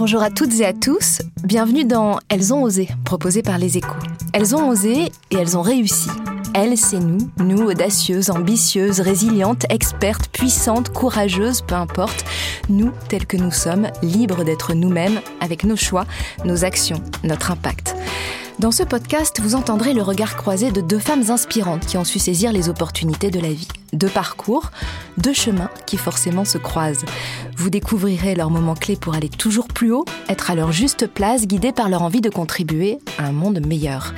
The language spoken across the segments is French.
Bonjour à toutes et à tous, bienvenue dans Elles ont osé, proposé par les échos. Elles ont osé et elles ont réussi. Elles, c'est nous, nous audacieuses, ambitieuses, résilientes, expertes, puissantes, courageuses, peu importe, nous tels que nous sommes, libres d'être nous-mêmes, avec nos choix, nos actions, notre impact. Dans ce podcast, vous entendrez le regard croisé de deux femmes inspirantes qui ont su saisir les opportunités de la vie. Deux parcours, deux chemins qui forcément se croisent. Vous découvrirez leurs moments clés pour aller toujours plus haut, être à leur juste place, guidés par leur envie de contribuer à un monde meilleur.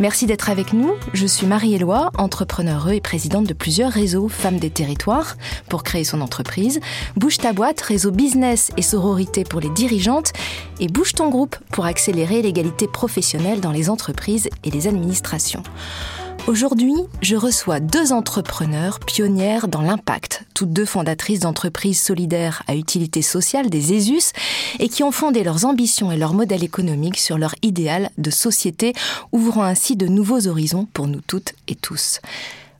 Merci d'être avec nous. Je suis Marie-Éloi, entrepreneure et présidente de plusieurs réseaux Femmes des Territoires pour créer son entreprise, Bouge ta boîte, réseau business et sororité pour les dirigeantes, et Bouge ton groupe pour accélérer l'égalité professionnelle dans les entreprises et les administrations. Aujourd'hui, je reçois deux entrepreneurs pionnières dans l'impact, toutes deux fondatrices d'entreprises solidaires à utilité sociale, des ESUS, et qui ont fondé leurs ambitions et leur modèle économique sur leur idéal de société, ouvrant ainsi de nouveaux horizons pour nous toutes et tous.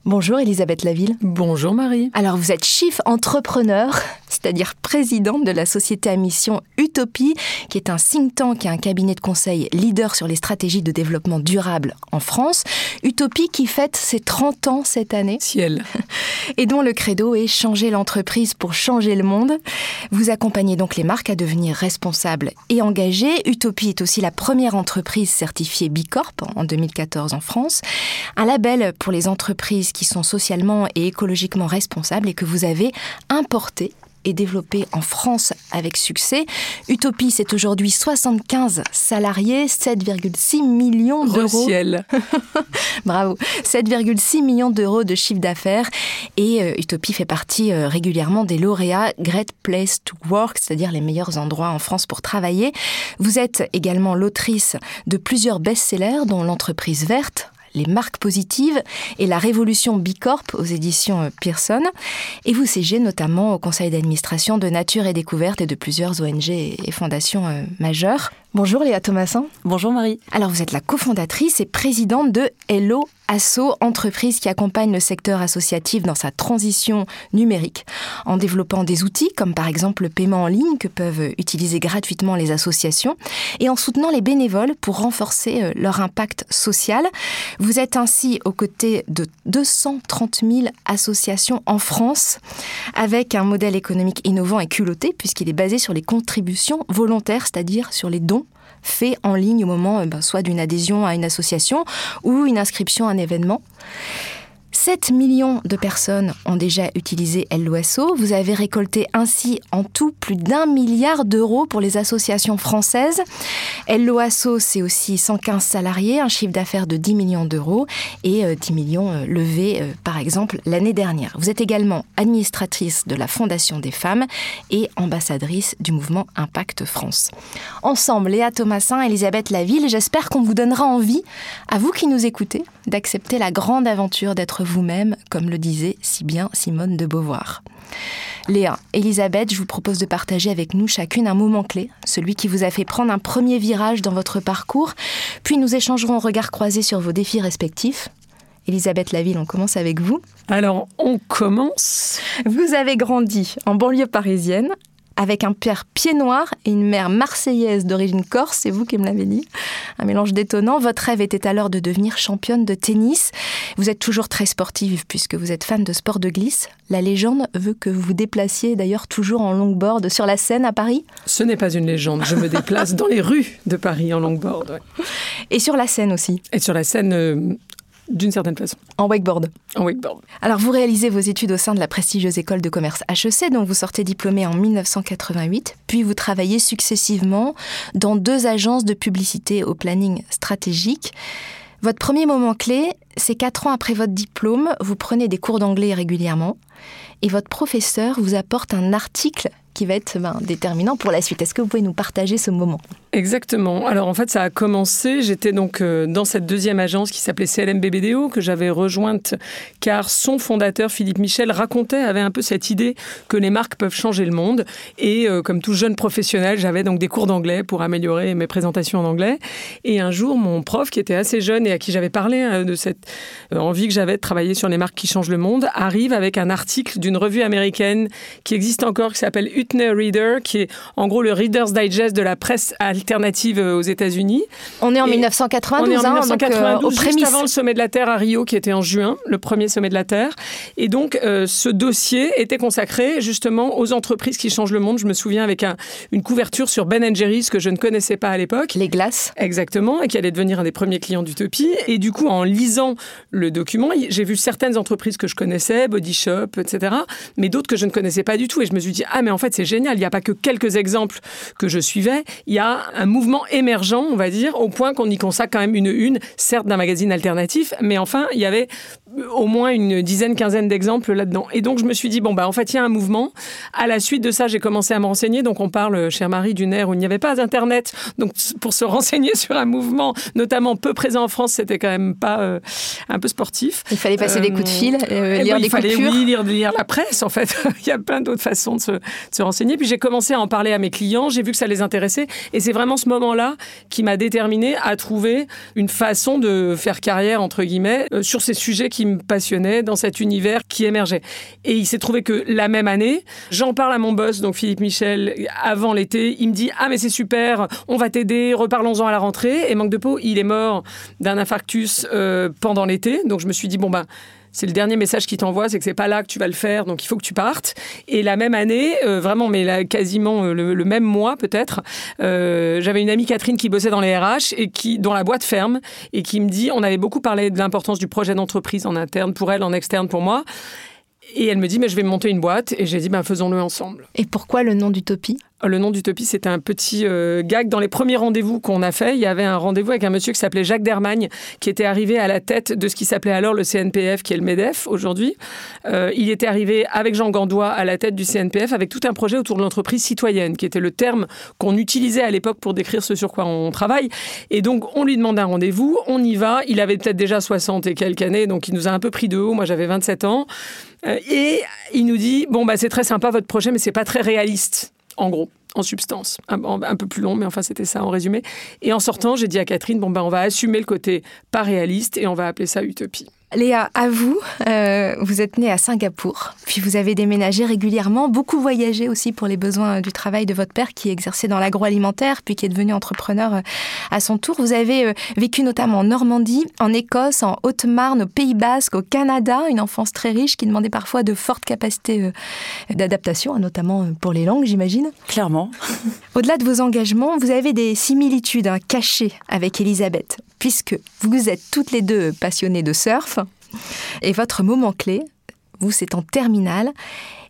Bonjour Elisabeth Laville. Bonjour Marie. Alors vous êtes chief entrepreneur, c'est-à-dire présidente de la société à mission Utopie, qui est un think tank et un cabinet de conseil leader sur les stratégies de développement durable en France. Utopie qui fête ses 30 ans cette année. Ciel. Et dont le credo est changer l'entreprise pour changer le monde. Vous accompagnez donc les marques à devenir responsables et engagées. Utopie est aussi la première entreprise certifiée Bicorp en 2014 en France. Un label pour les entreprises qui sont socialement et écologiquement responsables et que vous avez importé et développé en France avec succès. Utopie, c'est aujourd'hui 75 salariés, 7,6 millions d'euros. Bravo. 7,6 millions d'euros de chiffre d'affaires. Et euh, Utopie fait partie euh, régulièrement des lauréats Great Place to Work, c'est-à-dire les meilleurs endroits en France pour travailler. Vous êtes également l'autrice de plusieurs best-sellers, dont L'entreprise verte, les marques positives et la révolution Bicorp aux éditions Pearson. Et vous siégez notamment au conseil d'administration de Nature et Découverte et de plusieurs ONG et fondations euh, majeures. Bonjour Léa Thomasin. Bonjour Marie. Alors vous êtes la cofondatrice et présidente de Hello Asso, entreprise qui accompagne le secteur associatif dans sa transition numérique en développant des outils comme par exemple le paiement en ligne que peuvent utiliser gratuitement les associations et en soutenant les bénévoles pour renforcer euh, leur impact social. Vous êtes ainsi aux côtés de 230 000 associations en France avec un modèle économique innovant et culotté puisqu'il est basé sur les contributions volontaires, c'est-à-dire sur les dons fait en ligne au moment euh, ben, soit d'une adhésion à une association ou une inscription à un événement. 7 millions de personnes ont déjà utilisé LOSO. Vous avez récolté ainsi en tout plus d'un milliard d'euros pour les associations françaises. LOSO, c'est aussi 115 salariés, un chiffre d'affaires de 10 millions d'euros et 10 millions euh, levés, euh, par exemple, l'année dernière. Vous êtes également administratrice de la Fondation des femmes et ambassadrice du mouvement Impact France. Ensemble, Léa Thomasin, Elisabeth Laville, j'espère qu'on vous donnera envie, à vous qui nous écoutez, d'accepter la grande aventure d'être vous-même, comme le disait si bien Simone de Beauvoir. Léa, Elisabeth, je vous propose de partager avec nous chacune un moment clé, celui qui vous a fait prendre un premier virage dans votre parcours, puis nous échangerons regard croisé sur vos défis respectifs. Elisabeth Laville, on commence avec vous. Alors, on commence. Vous avez grandi en banlieue parisienne, avec un père pied noir et une mère marseillaise d'origine corse, c'est vous qui me l'avez dit. Un mélange détonnant. Votre rêve était alors de devenir championne de tennis. Vous êtes toujours très sportive puisque vous êtes fan de sport de glisse. La légende veut que vous vous déplaciez d'ailleurs toujours en longboard sur la Seine à Paris. Ce n'est pas une légende, je me déplace dans les rues de Paris en longboard. Ouais. Et sur la Seine aussi. Et sur la Seine, euh, d'une certaine façon. En wakeboard. En wakeboard. Alors, vous réalisez vos études au sein de la prestigieuse école de commerce HEC, dont vous sortez diplômé en 1988, puis vous travaillez successivement dans deux agences de publicité au planning stratégique. Votre premier moment clé, Ces quatre ans après votre diplôme, vous prenez des cours d'anglais régulièrement et votre professeur vous apporte un article qui va être ben, déterminant pour la suite. Est-ce que vous pouvez nous partager ce moment? Exactement. Alors en fait, ça a commencé, j'étais donc euh, dans cette deuxième agence qui s'appelait CLMBBDO, que j'avais rejointe car son fondateur, Philippe Michel, racontait, avait un peu cette idée que les marques peuvent changer le monde. Et euh, comme tout jeune professionnel, j'avais donc des cours d'anglais pour améliorer mes présentations en anglais. Et un jour, mon prof, qui était assez jeune et à qui j'avais parlé hein, de cette euh, envie que j'avais de travailler sur les marques qui changent le monde, arrive avec un article d'une revue américaine qui existe encore, qui s'appelle Reader, qui est en gros le Reader's Digest de la presse alternative euh, aux États-Unis. On est en 1992, on est en 1992 donc, euh, juste avant le sommet de la Terre à Rio, qui était en juin, le premier sommet de la Terre. Et donc, euh, ce dossier était consacré justement aux entreprises qui changent le monde. Je me souviens avec un, une couverture sur Ben Jerry's que je ne connaissais pas à l'époque. Les glaces. Exactement, et qui allait devenir un des premiers clients d'Utopie. Et du coup, en lisant le document, j'ai vu certaines entreprises que je connaissais, Body Shop, etc., mais d'autres que je ne connaissais pas du tout. Et je me suis dit, ah, mais en fait, c'est génial. Il n'y a pas que quelques exemples que je suivais. Il y a un mouvement émergent, on va dire, au point qu'on y consacre quand même une une, certes d'un magazine alternatif, mais enfin, il y avait au moins une dizaine, quinzaine d'exemples là-dedans. Et donc, je me suis dit, bon, bah, en fait, il y a un mouvement. À la suite de ça, j'ai commencé à me renseigner. Donc, on parle, chère Marie, d'une ère où il n'y avait pas Internet. Donc, pour se renseigner sur un mouvement, notamment peu présent en France, c'était quand même pas euh, un peu sportif. Il fallait passer des coups de fil, euh, lire oui, des il fallait, coupures. oui, lire, lire la presse, en fait. il y a plein d'autres façons de se, de se Puis, j'ai commencé à en parler à mes clients. J'ai vu que ça les intéressait. Et c'est vraiment ce moment-là qui m'a déterminé à trouver une façon de faire carrière, entre guillemets, euh, sur ces sujets qui me passionnaient dans cet univers qui émergeait. Et il s'est trouvé que la même année, j'en parle à mon boss, donc Philippe Michel, avant l'été. Il me dit Ah, mais c'est super, on va t'aider, reparlons-en à la rentrée. Et manque de peau, il est mort d'un infarctus euh, pendant l'été. Donc je me suis dit Bon, bah c'est le dernier message qu'il t'envoie, c'est que c'est pas là que tu vas le faire, donc il faut que tu partes. Et la même année, euh, vraiment, mais là, quasiment euh, le, le même mois peut-être, euh, j'avais une amie Catherine qui bossait dans les RH et qui, dont la boîte ferme, et qui me dit, on avait beaucoup parlé de l'importance du projet d'entreprise en interne pour elle, en externe pour moi. Et elle me dit, mais je vais monter une boîte. Et j'ai dit, ben, faisons-le ensemble. Et pourquoi le nom d'Utopie? Le nom d'Utopie, c'était un petit euh, gag. Dans les premiers rendez-vous qu'on a fait, il y avait un rendez-vous avec un monsieur qui s'appelait Jacques Dermagne, qui était arrivé à la tête de ce qui s'appelait alors le CNPF, qui est le MEDEF aujourd'hui. Euh, il était arrivé avec Jean Gandois à la tête du CNPF, avec tout un projet autour de l'entreprise citoyenne, qui était le terme qu'on utilisait à l'époque pour décrire ce sur quoi on travaille. Et donc, on lui demande un rendez-vous, on y va. Il avait peut-être déjà 60 et quelques années, donc il nous a un peu pris de haut. Moi, j'avais 27 ans. Euh, et il nous dit bon bah c'est très sympa votre projet, mais c'est pas très réaliste, en gros, en substance, un, un peu plus long, mais enfin c'était ça en résumé. Et en sortant, j'ai dit à Catherine bon bah on va assumer le côté pas réaliste et on va appeler ça utopie. Léa, à vous, euh, vous êtes née à Singapour, puis vous avez déménagé régulièrement, beaucoup voyagé aussi pour les besoins du travail de votre père qui exerçait dans l'agroalimentaire, puis qui est devenu entrepreneur euh, à son tour. Vous avez euh, vécu notamment en Normandie, en Écosse, en Haute-Marne, au Pays Basque, au Canada, une enfance très riche qui demandait parfois de fortes capacités euh, d'adaptation, notamment euh, pour les langues, j'imagine. Clairement. Au-delà de vos engagements, vous avez des similitudes hein, cachées avec Elisabeth, puisque vous êtes toutes les deux passionnées de surf, et votre moment clé, vous, c'est en terminale,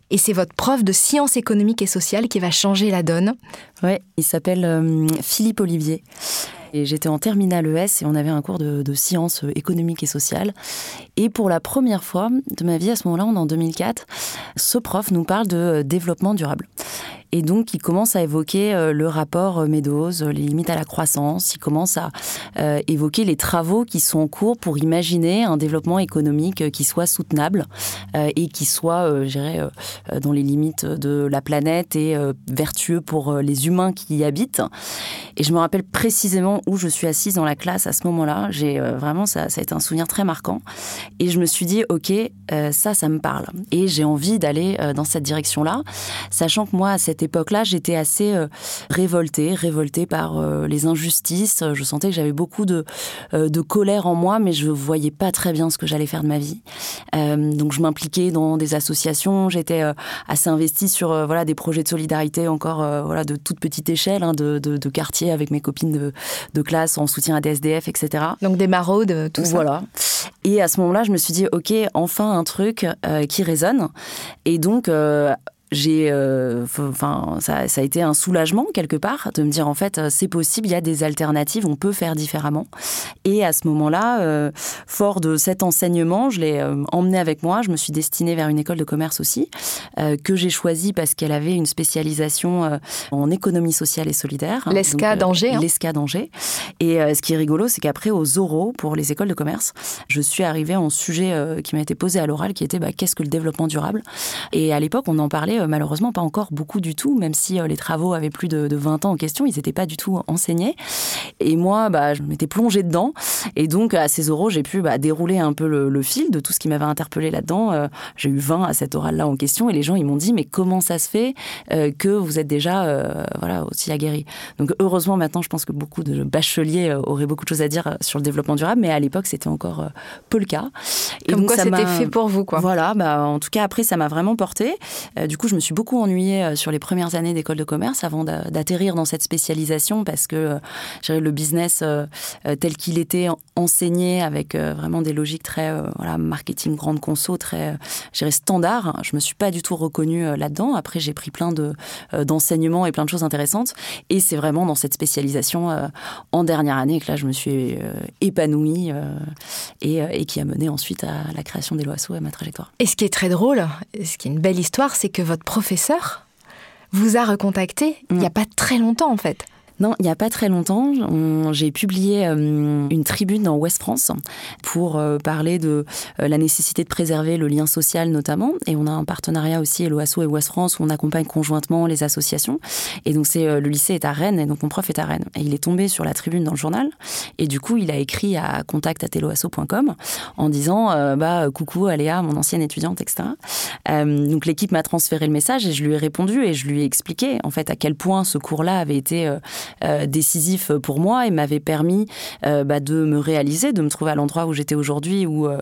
et c'est votre prof de sciences économiques et sociales qui va changer la donne. Ouais, il s'appelle euh, Philippe Olivier. Et j'étais en terminale ES et on avait un cours de, de, sciences économiques et sociales. Et pour la première fois de ma vie, à ce moment-là, en 2004, ce prof nous parle de développement durable. Et donc, il commence à évoquer euh, le rapport Meadows, les limites à la croissance. Il commence à euh, évoquer les travaux qui sont en cours pour imaginer un développement économique qui soit soutenable euh, et qui soit, euh, je dirais, euh, dans les limites de la planète et euh, vertueux pour les humains qui y habitent. Et je me rappelle précisément où je suis assise dans la classe à ce moment-là. J'ai vraiment, ça, ça a été un souvenir très marquant. Et je me suis dit, OK, ça, ça me parle. Et j'ai envie d'aller dans cette direction-là, sachant que moi, à cette époque-là, j'étais assez euh, révoltée, révoltée par euh, les injustices. Je sentais que j'avais beaucoup de, euh, de colère en moi, mais je voyais pas très bien ce que j'allais faire de ma vie. Donc je m'impliquais dans des associations, j'étais assez investie sur voilà des projets de solidarité encore voilà de toute petite échelle, hein, de, de, de, quartier avec mes copines de, de, classe en soutien à des SDF, etc. Donc des maraudes, tout voilà. ça. Voilà. Et à ce moment-là, je me suis dit, ok, enfin un truc qui résonne. Et donc j'ai, euh, enfin, ça, ça, a été un soulagement quelque part de me dire en fait, c'est possible, il y a des alternatives, on peut faire différemment. Et à ce moment-là, euh, fort de cet enseignement, je l'ai euh, emmené avec moi. Je me suis destinée vers une école de commerce aussi, que j'ai choisie parce qu'elle avait une spécialisation en économie sociale et solidaire. L'ESCA d'Angers. Hein. L'ESCA d'Angers. Et ce qui est rigolo, c'est qu'après, aux oraux, pour les écoles de commerce, je suis arrivée en sujet qui m'a été posé à l'oral, qui était bah, qu'est-ce que le développement durable? Et à l'époque, on en parlait malheureusement pas encore beaucoup du tout, même si les travaux avaient plus de, 20 ans en question, ils n'étaient pas du tout enseignés. Et moi, bah, je m'étais plongée dedans. Et donc, à ces oraux, j'ai pu bah, dérouler un peu le, fil de tout ce qui m'avait interpellé là-dedans. Euh, j'ai eu 20 à cet oral-là en question et les gens, ils m'ont dit, mais comment ça se fait euh, que vous êtes déjà euh, voilà, aussi aguerri? Donc, heureusement, maintenant, je pense que beaucoup de bacheliers auraient beaucoup de choses à dire sur le développement durable, mais à l'époque, c'était encore peu le cas. Et Comme donc, quoi, c'était fait pour vous, quoi. Voilà, bah, en tout cas, après, ça m'a vraiment porté. du coup, je me suis beaucoup ennuyée sur les premières années d'école de commerce avant d'atterrir dans cette spécialisation parce que le business tel qu'il était enseigné avec euh, vraiment des logiques très euh, marketing grande conso, très euh, standard. Je me suis pas du tout reconnue là-dedans. Après, j'ai pris plein de d'enseignements et plein de choses intéressantes. Et c'est vraiment dans cette spécialisation en dernière année que là, je me suis épanouie et, qui a mené ensuite à la création des loasso et à ma trajectoire. Et ce qui est très drôle, ce qui est une belle histoire, c'est que votre professeur vous a recontacté il n'y a mm. pas très longtemps en fait. Non, il n'y a pas très longtemps, j'ai publié euh, une tribune dans Ouest France pour euh, parler de euh, la nécessité de préserver le lien social notamment. Et on a un partenariat aussi, l'OASO et Ouest France, où on accompagne conjointement les associations. Et donc le lycée est à Rennes et donc mon prof est à Rennes. Et il est tombé sur la tribune dans le journal. Et du coup, il a écrit à contact@loaso.com en disant bah coucou Aléa, mon ancienne étudiante, etc. donc l'équipe m'a transféré le message et je lui ai répondu et je lui ai expliqué en fait à quel point ce cours-là avait été euh, décisif pour moi et m'avait permis euh, bah, de me réaliser, de me trouver à l'endroit où j'étais aujourd'hui. Où euh,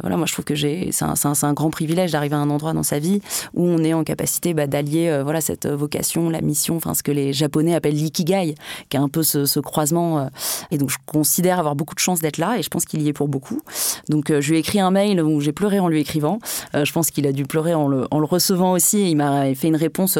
voilà, moi je trouve que j'ai, c'est un, un, grand privilège d'arriver à un endroit dans sa vie où on est en capacité bah, d'allier voilà cette vocation, la mission, enfin ce que les Japonais appellent l'ikigai, qui est un peu ce, croisement. et donc je considère avoir beaucoup de chance d'être là et je pense qu'il y est pour beaucoup. Donc je lui ai écrit un mail où j'ai pleuré en lui écrivant. je pense qu'il a dû pleurer en le, en le recevant aussi. Il m'a fait une réponse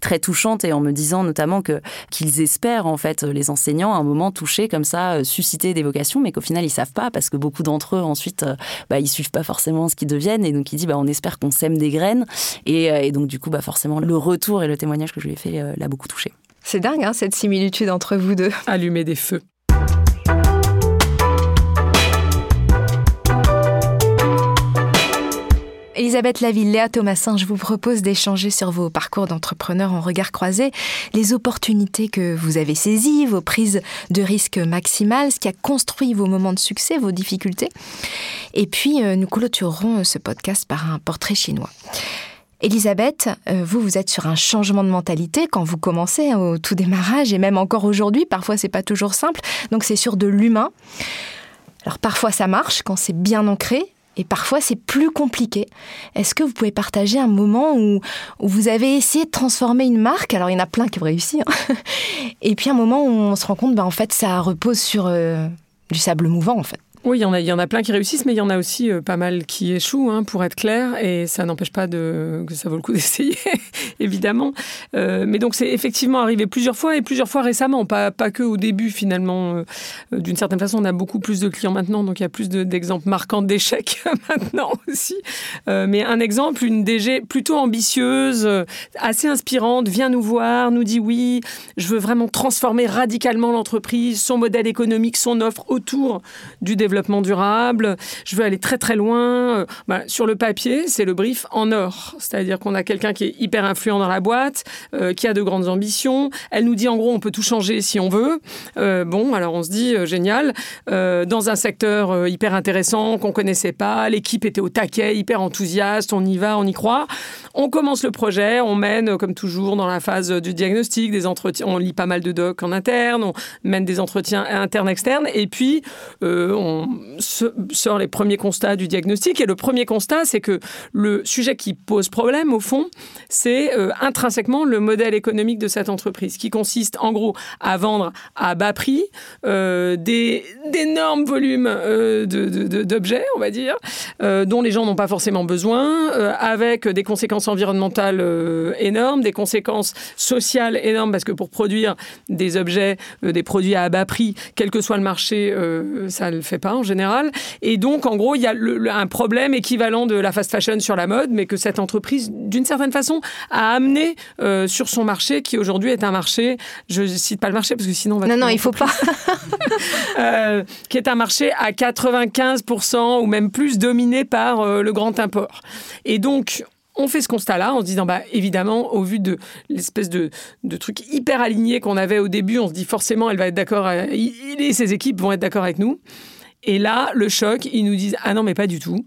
très touchante et en me disant notamment que qu'ils espèrent en fait les enseignants à un moment toucher comme ça, euh, susciter des vocations, mais qu'au final ils savent pas parce que beaucoup d'entre eux ensuite euh, bah, ils suivent pas forcément ce qu'ils deviennent et donc il dit bah on espère qu'on sème des graines et, euh, et, donc du coup bah forcément le retour et le témoignage que je lui ai fait l'a beaucoup touché. C'est dingue hein, cette similitude entre vous deux. Allumer des feux. Elisabeth Laville, Léa Thomasin, je vous propose d'échanger sur vos parcours d'entrepreneur en regard croisé, les opportunités que vous avez saisies, vos prises de risques maximales, ce qui a construit vos moments de succès, vos difficultés. Et puis, euh, nous clôturerons ce podcast par un portrait chinois. Elisabeth, euh, vous, vous êtes sur un changement de mentalité quand vous commencez au tout démarrage et même encore aujourd'hui. Parfois, c'est pas toujours simple. Donc, c'est sur de l'humain. Alors, parfois, ça marche quand c'est bien ancré et parfois c'est plus compliqué. Est-ce que vous pouvez partager un moment où, vous avez essayé de transformer une marque? Alors il y en a plein qui ont réussi. Hein. et puis un moment où on se rend compte, ben, en fait, ça repose sur euh, du sable mouvant, en fait. Oui, il y, en a, il y en a plein qui réussissent, mais il y en a aussi euh, pas mal qui échouent, hein, pour être clair, et ça n'empêche pas que ça vaut le coup d'essayer, évidemment. Euh, mais donc c'est effectivement arrivé plusieurs fois, et plusieurs fois récemment, pas, pas que au début finalement. Euh, D'une certaine façon, on a beaucoup plus de clients maintenant, donc il y a plus d'exemples marquants d'échecs maintenant aussi. Mais un exemple, une DG plutôt ambitieuse, assez inspirante, vient nous voir, nous dit oui, je veux vraiment transformer radicalement l'entreprise, son modèle économique, son offre autour du développement développement durable, je veux aller très très loin. Euh, bah, sur le papier, c'est le brief en or. C'est-à-dire qu'on a quelqu'un qui est hyper influent dans la boîte, euh, qui a de grandes ambitions. Elle nous dit en gros, on peut tout changer si on veut. Euh, bon, alors on se dit, génial. dans un secteur hyper intéressant qu'on connaissait pas, l'équipe était au taquet, hyper enthousiaste, on y va, on y croit. On commence le projet, on mène, comme toujours, dans la phase du diagnostic, des entretiens, on lit pas mal de docs en interne, on mène des entretiens internes, externes, et puis on on sort les premiers constats du diagnostic. Et le premier constat, c'est que le sujet qui pose problème, au fond, c'est euh, intrinsèquement le modèle économique de cette entreprise, qui consiste en gros à vendre à bas prix euh, d'énormes volumes euh, d'objets, on va dire, dont les gens n'ont pas forcément besoin, avec des conséquences environnementales énormes, des conséquences sociales énormes, parce que pour produire des objets, des produits à bas prix, quel que soit le marché, ça ne le fait pas en général. Et donc, en gros, il y a un problème équivalent de la fast fashion sur la mode, mais que cette entreprise, d'une certaine façon, a amené euh, sur son marché, qui aujourd'hui est un marché, je cite pas le marché parce que sinon on va... Non, non, il faut pas. euh, qui est un marché à 95% ou même plus dominé par euh, le grand import. Et donc, on fait ce constat-là en se disant, bah, évidemment, au vu de l'espèce de, de truc hyper aligné qu'on avait au début, on se dit forcément, elle va être d'accord, il et ses équipes vont être d'accord avec nous. Et là, le choc, ils nous disent, ah non, mais pas du tout.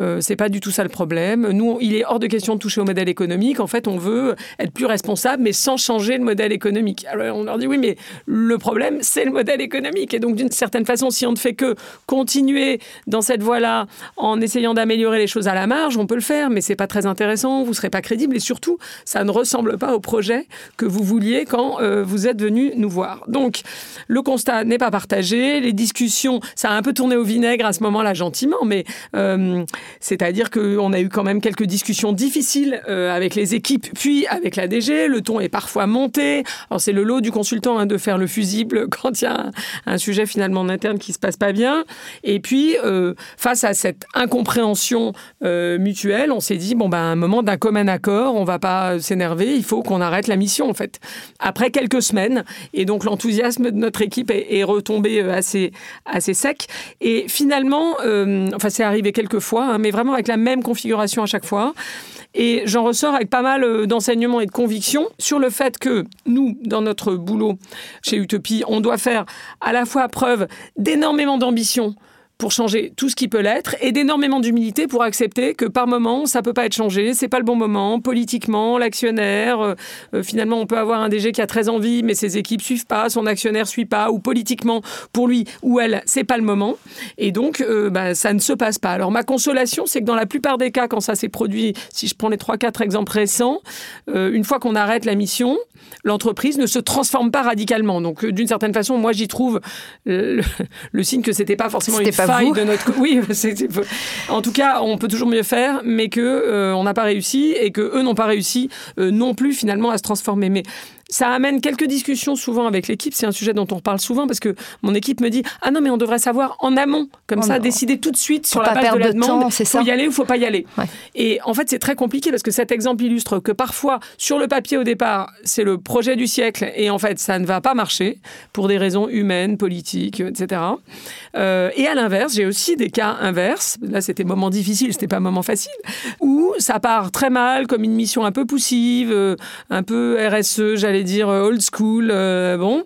Euh, c'est pas du tout ça le problème. Nous, il est hors de question de toucher au modèle économique. En fait, on veut être plus responsable, mais sans changer le modèle économique. Alors, on leur dit oui, mais le problème, c'est le modèle économique. Et donc, d'une certaine façon, si on ne fait que continuer dans cette voie-là en essayant d'améliorer les choses à la marge, on peut le faire, mais c'est pas très intéressant. Vous serez pas crédible et surtout, ça ne ressemble pas au projet que vous vouliez quand euh, vous êtes venu nous voir. Donc, le constat n'est pas partagé. Les discussions, ça a un peu tourné au vinaigre à ce moment-là, gentiment, mais euh, c'est-à-dire qu'on a eu quand même quelques discussions difficiles euh, avec les équipes, puis avec la DG. Le ton est parfois monté. Alors c'est le lot du consultant hein, de faire le fusible quand il y a un, sujet finalement en interne qui se passe pas bien. Et puis euh, face à cette incompréhension euh, mutuelle, on s'est dit bon ben à un moment d'un commun accord, on va pas s'énerver, il faut qu'on arrête la mission en fait. Après quelques semaines, et donc l'enthousiasme de notre équipe est, retombé assez assez sec. Et finalement, enfin c'est arrivé quelques fois. Hein, mais vraiment avec la même configuration à chaque fois. Et j'en ressors avec pas mal euh, d'enseignements et de convictions sur le fait que nous, dans notre boulot chez Utopie, on doit faire à la fois preuve d'énormément d'ambition pour changer tout ce qui peut l'être et d'énormément d'humilité pour accepter que par moment ça peut pas être changé, c'est pas le bon moment politiquement, l'actionnaire euh, euh, finalement on peut avoir un DG qui a très envie mais ses équipes suivent pas, son actionnaire suit pas ou politiquement pour lui ou elle c'est pas le moment et donc euh, bah, ça ne se passe pas. Alors ma consolation c'est que dans la plupart des cas quand ça s'est produit, si je prends les trois quatre exemples récents, une fois qu'on arrête la mission, l'entreprise ne se transforme pas radicalement. Donc d'une certaine façon moi j'y trouve le, signe que c'était pas forcément une de notre. Oui, en tout cas, on peut toujours mieux faire, mais que euh, on n'a pas réussi et que eux n'ont pas réussi euh, non plus finalement à se transformer. Mais ça amène quelques discussions souvent avec l'équipe. C'est un sujet dont on parle souvent parce que mon équipe me dit ah non mais on devrait savoir en amont comme ça décider tout de suite sur la base de la demande c'est faut y aller ou faut pas y aller. Et en fait c'est très compliqué parce que cet exemple illustre que parfois sur le papier au départ c'est le projet du siècle et en fait ça ne va pas marcher pour des raisons humaines, politiques, etc. Euh, et à l'inverse j'ai aussi des cas inverses. Là c'était moment difficile, c'était pas moment facile où ça part très mal comme une mission un peu poussive, euh, un peu RSE, j'allais dire euh, old school, euh, bon.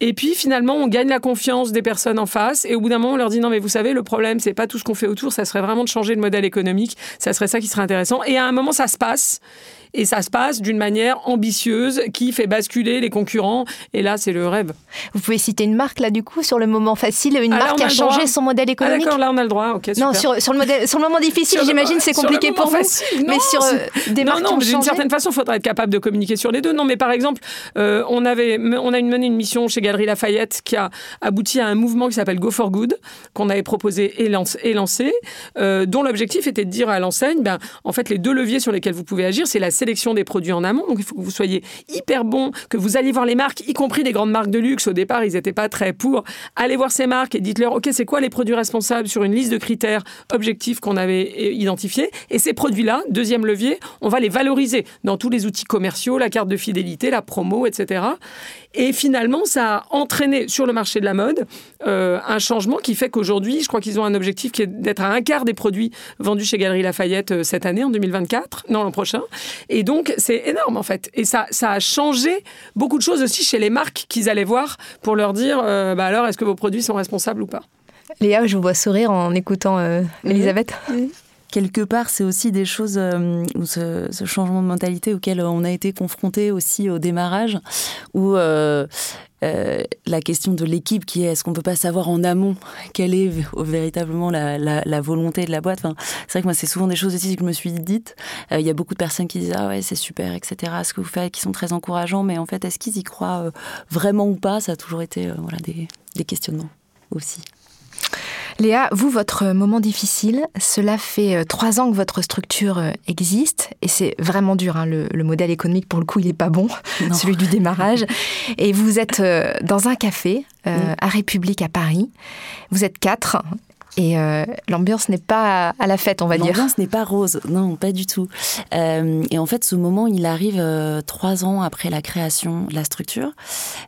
Et puis finalement, on gagne la confiance des personnes en face. Et au bout d'un moment, on leur dit non, mais vous savez, le problème, c'est pas tout ce qu'on fait autour. Ça serait vraiment de changer le modèle économique. Ça serait ça qui serait intéressant. Et à un moment, ça se passe. Et ça se passe d'une manière ambitieuse qui fait basculer les concurrents. Et là, c'est le rêve. Vous pouvez citer une marque, là, du coup, sur le moment facile, une ah, marque qui a, changé son modèle économique ah, D'accord, là, on a le droit. Ok, Non, sur, sur, le modèle, sur le moment difficile, j'imagine, c'est compliqué pour vous. mais sur euh, des marques non, qui d'une certaine façon, il faudrait être capable de communiquer sur les deux. Non, mais par exemple, euh, on, avait, on a mené une mission chez Galerie Lafayette qui a abouti à un mouvement qui s'appelle Go for Good, qu'on avait proposé et, lancé, et lancé euh, dont l'objectif était de dire à l'enseigne, ben, en fait, les deux leviers sur lesquels vous pouvez agir, c'est la sélection des produits en amont. Donc il faut que vous soyez hyper bon, que vous alliez voir les marques, y compris des grandes marques de luxe. Au départ, ils n'étaient pas très pour. Allez voir ces marques et dites-leur, OK, c'est quoi les produits responsables sur une liste de critères objectifs qu'on avait euh, identifiés? Et ces produits-là, deuxième levier, on va les valoriser dans tous les outils commerciaux, la carte de fidélité, la promo, etc. Et finalement, ça a entraîné sur le marché de la mode euh, un changement qui fait qu'aujourd'hui, je crois qu'ils ont un objectif qui est d'être à un quart des produits vendus chez Galeries Lafayette euh, cette année, en 2024, non l'an prochain. Et donc, c'est énorme en fait. Et ça, ça a changé beaucoup de choses aussi chez les marques qu'ils allaient voir pour leur dire, euh, bah alors, est-ce que vos produits sont responsables ou pas? Léa, je vous vois sourire en écoutant Elisabeth quelque part, c'est aussi des choses, euh, ce, changement de mentalité auquel on a été confronté aussi au démarrage, où euh, la question de l'équipe qui est est-ce qu'on peut pas savoir en amont quelle est véritablement la, volonté de la boîte? C'est vrai que moi, c'est souvent des choses aussi que je me suis dites. Il y a beaucoup de personnes qui disent ah ouais c'est super etc. Ce que vous faites, qui sont très encourageants, mais en fait est-ce qu'ils y croient vraiment ou pas? Ça a toujours été voilà des questionnements aussi. Léa, vous, votre moment difficile, cela fait euh, trois ans que votre structure euh, existe et c'est vraiment dur. Hein, le, modèle économique, pour le coup, il n'est pas bon, celui du démarrage. Et vous êtes euh, dans un café à République à Paris. Vous êtes quatre et euh, l'ambiance n'est pas à la fête, on va dire. L'ambiance n'est pas rose, non, pas du tout. Euh, et en fait, ce moment, il arrive euh, trois ans après la création de la structure,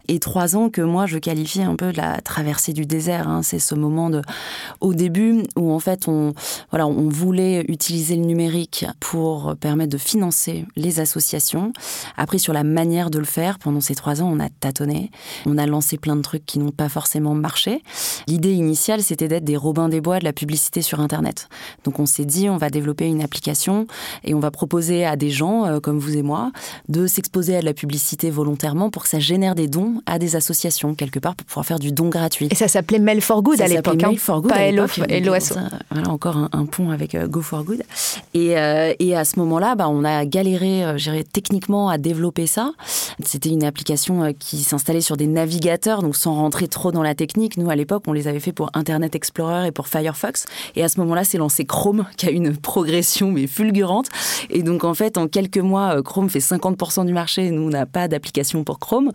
et trois ans que moi je qualifie un peu de la traversée du désert. Hein. C'est ce moment de, au début, où en fait on, voilà, on voulait utiliser le numérique pour permettre de financer les associations. Après, sur la manière de le faire, pendant ces trois ans, on a tâtonné, on a lancé plein de trucs qui n'ont pas forcément marché. L'idée initiale, c'était d'être des Robins des bois de la publicité sur Internet. Donc on s'est dit, on va développer une application et on va proposer à des gens euh, comme vous et moi de s'exposer à de la publicité volontairement pour que ça génère des dons à des associations quelque part pour pouvoir faire du don gratuit. Et ça s'appelait Mail for Good à l'époque. Mail for Good, pas Voilà encore un, pont avec euh, Go for Good. Et, euh, et à ce moment-là, bah, on a galéré, techniquement à développer ça. C'était une application qui s'installait sur des navigateurs, donc sans rentrer trop dans la technique. Nous, à l'époque, on les avait fait pour Internet Explorer et pour Firefox. Et à ce moment-là, c'est lancé Chrome, qui a une progression mais fulgurante. Et donc, en fait, en quelques mois, euh, Chrome fait 50% du marché. Nous, on n'a pas d'application pour Chrome.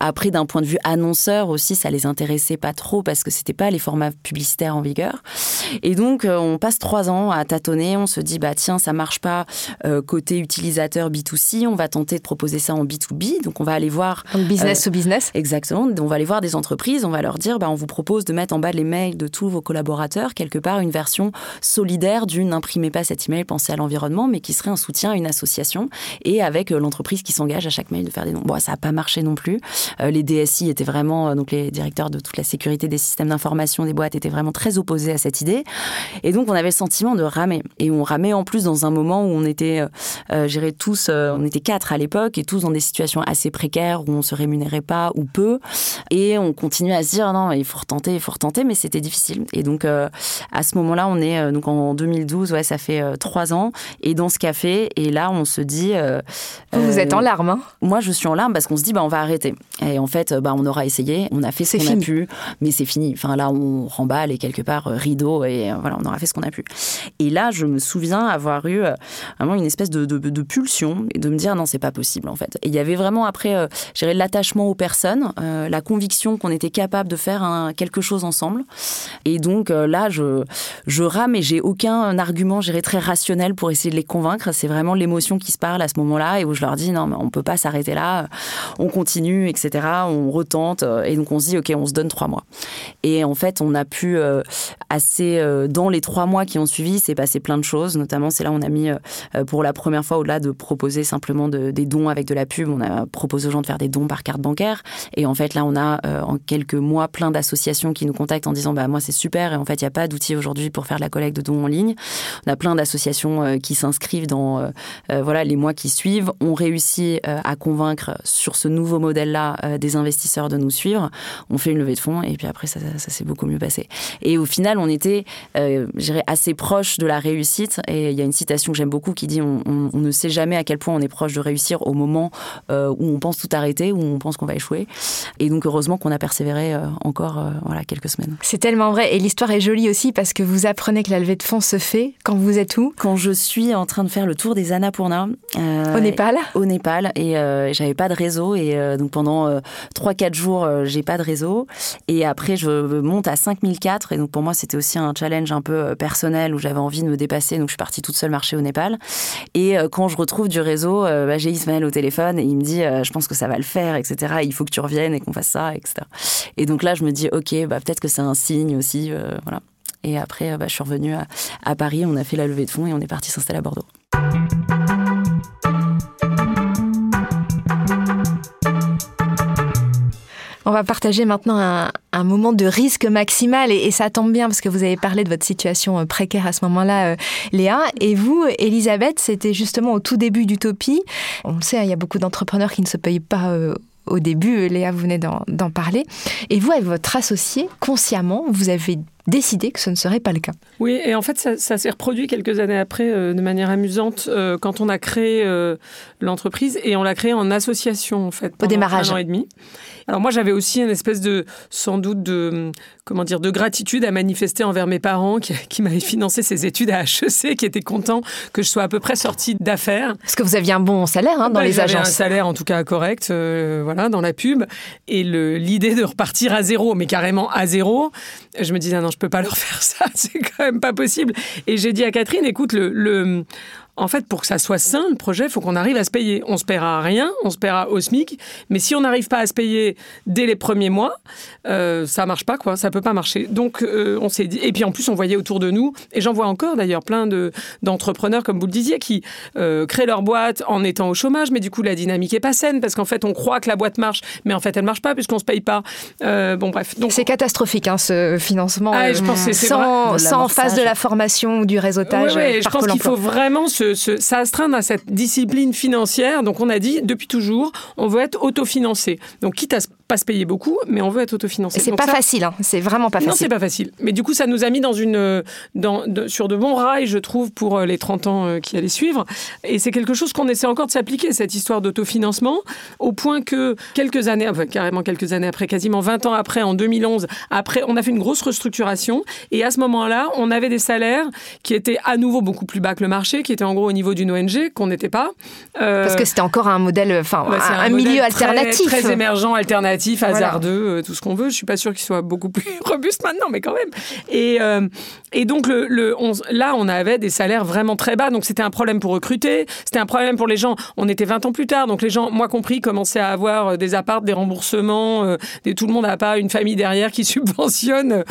Après, d'un point de vue annonceur aussi, ça les intéressait pas trop parce que c'était pas les formats publicitaires en vigueur. Et donc, euh, on passe trois ans à tâtonner. On se dit, bah tiens, ça marche pas euh, côté utilisateur B2C. On va tenter de proposer ça en B2B. Donc, on va aller voir. business to business. Exactement. On va aller voir des entreprises. On va leur dire, bah, on vous propose de mettre en bas les mails de tous vos collaborateurs quelque part une version solidaire d'une n'imprimez pas cet email, pensez à l'environnement, mais qui serait un soutien à une association et avec euh, l'entreprise qui s'engage à chaque mail de faire des dons. Bon, ça n'a pas marché non plus. Euh, les DSI étaient vraiment, euh, donc les directeurs de toute la sécurité des systèmes d'information des boîtes étaient vraiment très opposés à cette idée. Et donc, on avait le sentiment de ramer. Et on ramait en plus dans un moment où on était, euh, tous, on était quatre à l'époque et tous dans des situations assez précaires où on se rémunérait pas ou peu. Et on continuait à se dire, non, il faut retenter, il faut retenter, mais c'était difficile. Et donc, à ce moment-là, on est euh, donc en 2012, ouais, ça fait euh, trois ans, et dans ce café, et là, on se dit. vous, êtes en larmes. Hein? moi, je suis en larmes parce qu'on se dit, bah, on va arrêter. Et en fait, bah, on aura essayé, on a fait ce qu'on a pu, mais c'est fini. Enfin, là, on remballe et quelque part rideau, et voilà, on aura fait ce qu'on a pu. Et là, je me souviens avoir eu vraiment une espèce de, de, pulsion et de me dire, non, c'est pas possible, en fait. Et il y avait vraiment après, gérer l'attachement aux personnes, la conviction qu'on était capable de faire quelque chose ensemble. Et donc, là, je, rame et j'ai aucun argument, j'irai très rationnel pour essayer de les convaincre. C'est vraiment l'émotion qui se parle à ce moment-là et où je leur dis non, mais on peut pas s'arrêter là, on continue, etc. On retente et donc on se dit ok, on se donne trois mois. Et en fait, on a pu euh, assez euh, dans les trois mois qui ont suivi, c'est passé plein de choses. Notamment, c'est là où on a mis euh, pour la première fois au-delà de proposer simplement des dons avec de la pub, on a proposé aux gens de faire des dons par carte bancaire. Et en fait, là, on a en quelques mois plein d'associations qui nous contactent en disant bah moi c'est super et en fait il n'y a pas d'outils aujourd'hui pour faire de la collecte de dons en ligne. On a plein d'associations euh, qui s'inscrivent dans euh, euh, voilà les mois qui suivent. On réussit à convaincre sur ce nouveau modèle-là des investisseurs de nous suivre. On fait une levée de fonds et puis après ça, s'est beaucoup mieux passé. Et au final, on était, euh, assez proche de la réussite. Et il y a une citation que j'aime beaucoup qui dit on, ne sait jamais à quel point on est proche de réussir au moment où on pense tout arrêter, où on pense qu'on va échouer. Et donc heureusement qu'on a persévéré encore voilà quelques semaines. C'est tellement vrai et l'histoire est jolie aussi parce que vous apprenez que la levée de fonds se fait quand vous êtes où? Quand je suis en train de faire le tour des Annapurna. Euh, au Népal Au Népal. Et euh, j'avais pas de réseau. Et euh, donc pendant 3-4 jours, j'ai pas de réseau. Et après, je monte à 5004. Et donc pour moi, c'était aussi un challenge un peu personnel où j'avais envie de me dépasser. Donc je suis partie toute seule marcher au Népal. Et quand je retrouve du réseau, bah, j'ai Ismaël au téléphone et il me dit Je pense que ça va le faire, etc. Il faut que tu reviennes et qu'on fasse ça, etc. Et donc là, je me dis Ok, bah, peut-être que c'est un signe aussi. Voilà. Et après, bah, je suis revenue à, Paris, on a fait la levée de fonds et on est parti s'installer à Bordeaux. On va partager maintenant un, moment de risque maximal et, ça tombe bien parce que vous avez parlé de votre situation euh, précaire à ce moment-là, euh, Léa. Et vous, Elisabeth, c'était justement au tout début d'Utopie. On le sait, hein, il y a beaucoup d'entrepreneurs qui ne se payent pas euh, au début, Léa, vous venez d'en parler. Et vous, avec votre associé, consciemment, vous avez décidé que ce ne serait pas le cas. Oui, et en fait, ça, s'est reproduit quelques années après euh, de manière amusante euh, quand on a créé euh, l'entreprise et on l'a créée en association, en fait, pendant Au démarrage. un an et demi. Alors moi, j'avais aussi une espèce de, sans doute, de, comment dire, de gratitude à manifester envers mes parents qui, qui m'avaient financé ces études à HEC, qui étaient contents que je sois à peu près sortie d'affaires. Parce que vous aviez un bon salaire hein, dans les agences. un salaire en tout cas correct, voilà, dans la pub. Et l'idée de repartir à zéro, mais carrément à zéro, je me disais non, je peux pas leur faire ça, c'est quand même pas possible. Et j'ai dit à Catherine, écoute, le, le en fait, pour que ça soit sain, le projet, il faut qu'on arrive à se payer. On se paiera rien, on se paiera au SMIC, mais si on n'arrive pas à se payer dès les premiers mois, euh, ça marche pas, quoi. Ça peut pas marcher. Donc, euh, on s'est dit. Et puis en plus, on voyait autour de nous, et j'en vois encore d'ailleurs plein de d'entrepreneurs, comme vous le disiez, qui euh, créent leur boîte en étant au chômage, mais du coup, la dynamique est pas saine parce qu'en fait, on croit que la boîte marche, mais en fait, elle marche pas puisqu'on se paye pas. Euh, bon, bref. Donc c'est catastrophique, hein, ce financement. Ah, je pense sans, sans phase de la formation ou du réseautage. Oui, je pense qu'il faut vraiment se, se s'astreindre à cette discipline financière. Donc on a dit depuis toujours, on veut être autofinancé. Donc quitte à pas se payer beaucoup, mais on veut être autofinancé. C'est pas facile, hein. c'est vraiment pas facile. Non, c'est pas facile. Mais du coup, ça nous a mis dans une, dans, sur de bons rails, je trouve, pour euh, les 30 ans euh, qui allaient suivre. Et c'est quelque chose qu'on essaie encore de s'appliquer, cette histoire d'autofinancement, au point que quelques années, enfin carrément quelques années après, quasiment 20 ans après, en 2011, après, on a fait une grosse restructuration. Et à ce moment-là, on avait des salaires qui étaient à nouveau beaucoup plus bas que le marché, qui étaient en gros au niveau d'une ONG, qu'on n'était pas. Euh, Parce que c'était encore un modèle, enfin, un, milieu alternatif. Très émergent, alternatif hasardeux, euh, tout ce qu'on veut. Je suis pas sûre qu'il soit beaucoup plus robuste maintenant, mais quand même. Et, euh, et donc le, le là, on avait des salaires vraiment très bas, donc c'était un problème pour recruter, c'était un problème pour les gens. On était 20 ans plus tard, donc les gens, moi compris, commençaient à avoir euh, des apparts, des remboursements. des, tout le monde n'a pas une famille derrière qui subventionne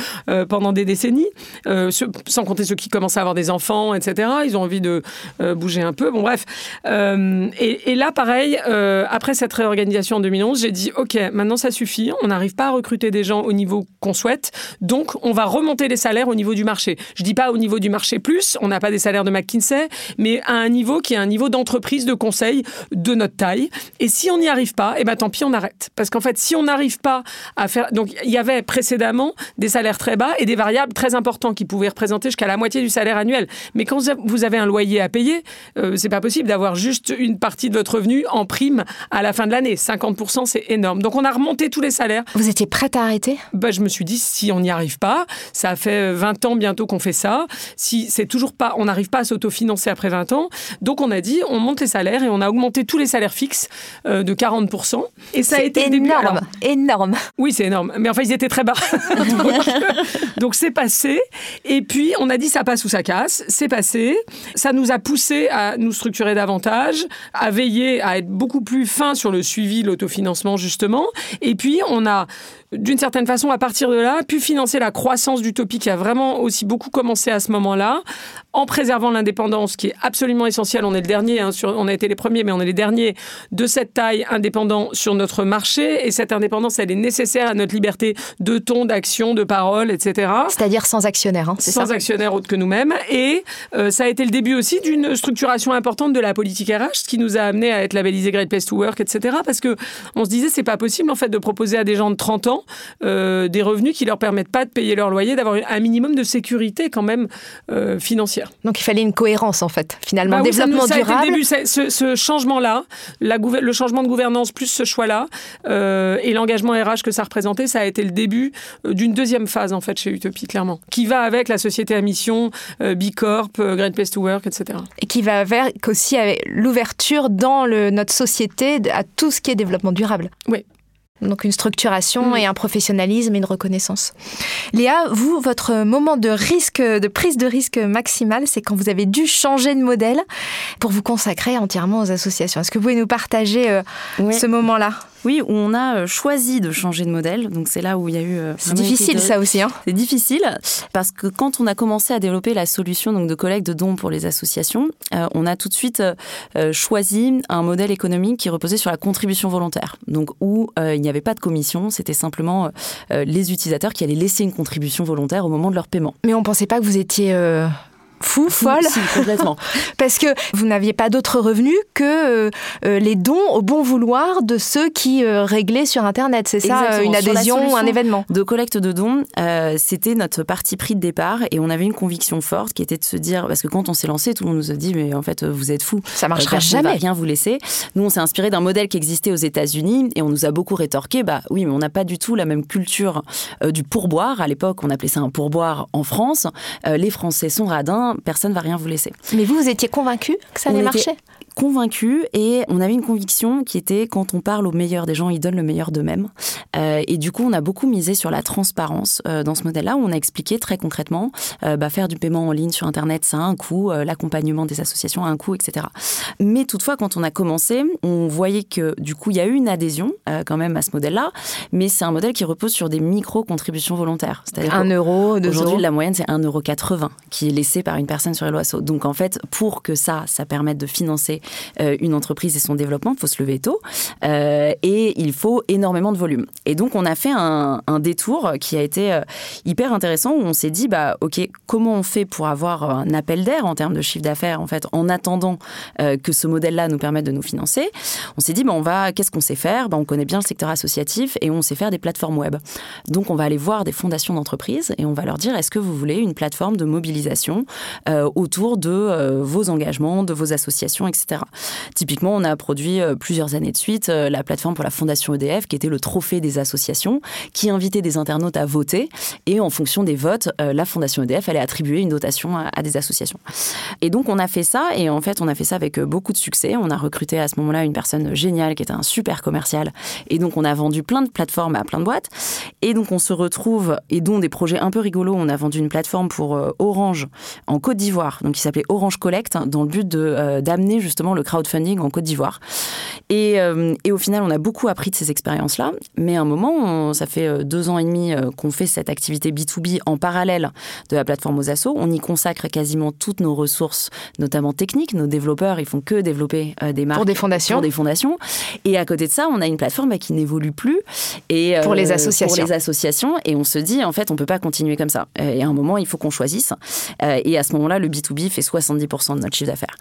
pendant des décennies, sans compter ceux qui commencent à avoir des enfants, etc. Ils ont envie de bouger un peu. Bon, bref. Et, et, là, pareil, après cette réorganisation en 2011, j'ai dit, OK, maintenant ça suffit, on n'arrive pas à recruter des gens au niveau qu'on souhaite, donc on va remonter les salaires au niveau du marché. Je dis pas au niveau du marché plus, on n'a pas des salaires de McKinsey, mais à un niveau qui est un niveau d'entreprise de conseil de notre taille. Et si on n'y arrive pas, eh ben tant pis, on arrête. Parce qu'en fait, si on n'arrive pas à faire, donc il y avait précédemment des salaires très bas et des variables très importants qui pouvaient représenter jusqu'à la moitié du salaire annuel. Mais quand vous avez un loyer à payer, euh, c'est pas possible d'avoir juste une partie de votre revenu en prime à la fin de l'année. 50%, c'est énorme. Donc on a remonté tous les salaires. Vous étiez prête à arrêter? Bah, Je me suis dit, si on n'y arrive pas, ça fait 20 ans bientôt qu'on fait ça, si c'est toujours pas, on n'arrive pas à s'autofinancer après 20 ans, donc on a dit, on monte les salaires et on a augmenté tous les salaires fixes euh, de 40%. Et ça a été énorme, énorme. Oui, c'est énorme. Mais enfin, ils étaient très bas. donc c'est passé. Et puis, on a dit, ça passe ou ça casse. C'est passé. Ça nous a poussé à nous structurer davantage, à veiller à être beaucoup plus fin sur le suivi, l'autofinancement, justement. Et puis, on a d'une certaine façon, à partir de là, pu financer la croissance d'Utopie qui a vraiment aussi beaucoup commencé à ce moment-là, en préservant l'indépendance qui est absolument essentielle. On est le dernier, hein, sur, on a été les premiers, mais on est les derniers de cette taille indépendant sur notre marché. Et cette indépendance, elle est nécessaire à notre liberté de ton, d'action, de parole, etc. C'est-à-dire sans actionnaire, hein, c'est Sans ça actionnaire autre que nous-mêmes. Et euh, ça a été le début aussi d'une structuration importante de la politique RH, ce qui nous a amené à être labellisé Great Place to Work, etc. Parce que on se disait, c'est pas possible en fait de proposer à des gens de 30 ans euh, des revenus qui leur permettent pas de payer leur loyer, d'avoir un minimum de sécurité quand même euh, financière. Donc il fallait une cohérence en fait, finalement, bah développement ça, durable. début, ce, changement-là, le changement de gouvernance plus ce choix-là euh, et l'engagement RH que ça représentait, ça a été le début d'une deuxième phase en fait chez Utopie clairement, qui va avec la société à mission, Bicorp, Great Place to Work, etc. Et qui va avec aussi avec l'ouverture dans le, notre société à tout ce qui est développement durable. Oui, donc une structuration mm. et un professionnalisme et une reconnaissance. Léa, vous, votre moment de risque, de prise de risque maximale, c'est quand vous avez dû changer de modèle pour vous consacrer entièrement aux associations. Est-ce que vous pouvez nous partager euh, ce moment-là? Oui, où on a euh, choisi de changer de modèle. Donc c'est là où il y a eu. Euh, c'est difficile ça aussi. Hein c'est difficile parce que quand on a commencé à développer la solution donc de collecte de dons pour les associations, euh, on a tout de suite choisi un modèle économique qui reposait sur la contribution volontaire. Donc où il n'y avait pas de commission, c'était simplement les utilisateurs qui allaient laisser une contribution volontaire au moment de leur paiement. Mais on pensait pas que vous étiez fou, folle Si, complètement. Parce que vous n'aviez pas d'autres revenus que euh, euh, les dons au bon vouloir de ceux qui euh, réglaient sur Internet. C'est ça, Exactement. une adhésion, un solution événement. de collecte de dons, euh, c'était notre parti pris de départ et on avait une conviction forte qui était de se dire, parce que quand on s'est lancé, tout le monde nous a dit, mais en fait, vous êtes fous. Ça marchera Euh, personne va jamais. rien vous laisser. Nous, on s'est inspiré d'un modèle qui existait aux États-Unis et on nous a beaucoup rétorqué, bah oui, mais on n'a pas du tout la même culture du pourboire. À l'époque, on appelait ça un pourboire en France. Les Français sont radins, personne va rien vous laisser. Mais vous, vous étiez convaincu que ça allait marcher? était convaincus et on avait une conviction qui était quand on parle au meilleur des gens, ils donnent le meilleur d'eux-mêmes. Euh, et du coup, on a beaucoup misé sur la transparence euh, dans ce modèle-là où on a expliqué très concrètement, euh, bah, faire du paiement en ligne sur Internet, ça a un coût, l'accompagnement des associations a un coût, etc. Mais toutefois, quand on a commencé, on voyait que du coup, il y a eu une adhésion quand même à ce modèle-là, mais c'est un modèle qui repose sur des micro-contributions volontaires. C'est-à-dire Un euro, deux Aujourd'hui, la moyenne, c'est 1,80€ qui est laissé par une personne sur Helloasso. Donc, en fait, pour que ça, ça permette de financer euh, une entreprise et son développement, il faut se lever tôt euh, et il faut énormément de volume. Et donc, on a fait un, détour qui a été euh, hyper intéressant où on s'est dit, bah, OK, comment on fait pour avoir un appel d'air en termes de chiffre d'affaires, en fait, en attendant que ce modèle-là nous permette de nous financer On s'est dit, bah, on va, qu'est-ce qu'on sait faire? Bah, On connaît bien le secteur associatif et on sait faire des plateformes web. Donc, on va aller voir des fondations d'entreprises et on va leur dire est-ce que vous voulez une plateforme de mobilisation autour de euh, vos engagements, de vos associations, etc. Typiquement, on a produit euh, plusieurs années de suite euh, la plateforme pour la Fondation EDF, qui était le trophée des associations, qui invitait des internautes à voter et en fonction des votes, euh, la Fondation EDF allait attribuer une dotation à, des associations. Et donc, on a fait ça et en fait, on a fait ça avec euh, beaucoup de succès. On a recruté à ce moment-là une personne géniale qui était un super commercial et donc on a vendu plein de plateformes à plein de boîtes. Et donc, on se retrouve, et dont des projets un peu rigolos, on a vendu une plateforme pour euh, Orange en Côte d'Ivoire, donc qui s'appelait Orange Collect, dans le but euh, d'amener justement le crowdfunding en Côte d'Ivoire. Et, euh, et au final, on a beaucoup appris de ces expériences-là. Mais à un moment, on- ça fait euh, deux ans et demi qu'on fait cette activité B2B en parallèle de la plateforme aux assos. On y consacre quasiment toutes nos ressources, notamment techniques. Nos développeurs, ils font que développer des marques Pour des fondations. pour des fondations. Et à côté de ça, on a une plateforme qui n'évolue plus. Et, Pour les associations. Pour les associations. Et on se dit, en fait, on peut pas continuer comme ça. Et à un moment, il faut qu'on choisisse. Et à ce moment-là, le B2B fait 70% de notre chiffre d'affaires.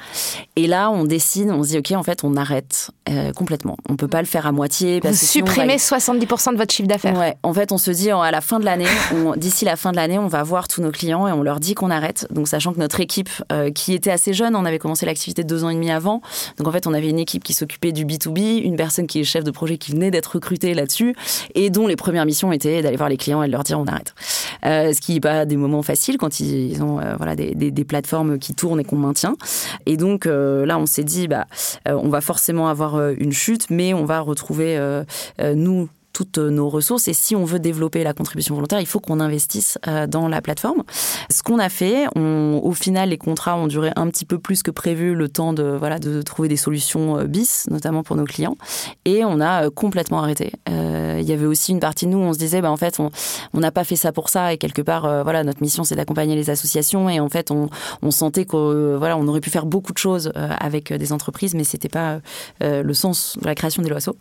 Et là, on décide, on se dit, OK, en fait, on arrête euh, complètement. On peut pas le faire à moitié. Vous Parce sinon, va- supprimez 70% de votre chiffre d'affaires. Ouais, en fait, on se dit à la fin de l'année, d'ici la fin de l'année, on va voir tous nos clients et on leur dit qu'on arrête. Donc, sachant que notre équipe, euh, qui était assez jeune, on avait commencé l'activité deux ans et demi avant. Donc, en fait, on avait une équipe qui s'occupait du B2B, une personne qui est chef de projet qui venait d'être recrutée là-dessus et dont les premières missions étaient d'aller voir les clients et de leur dire on arrête. Euh, ce qui n'est pas des moments faciles quand ils ont euh, voilà, des, des- plateformes qui tournent et qu'on maintient. Et donc, euh, là, on s'est dit, bah, euh, on va forcément avoir euh, une chute, mais on va retrouver, nous, toutes nos ressources. Et si on veut développer la contribution volontaire, il faut qu'on investisse euh, dans la plateforme. Ce qu'on a fait, au final, les contrats ont duré un petit peu plus que prévu, le temps de, voilà, de trouver des solutions euh, bis, notamment pour nos clients. Et on a euh, complètement arrêté. Il y avait aussi une partie de nous, on se disait, bah, en fait, on n'a pas fait ça pour ça. Et quelque part, voilà, notre mission, c'est d'accompagner les associations. Et en fait, on, sentait qu'on voilà, on aurait pu faire beaucoup de choses avec des entreprises, mais c'était pas le sens de la création des loiseaux.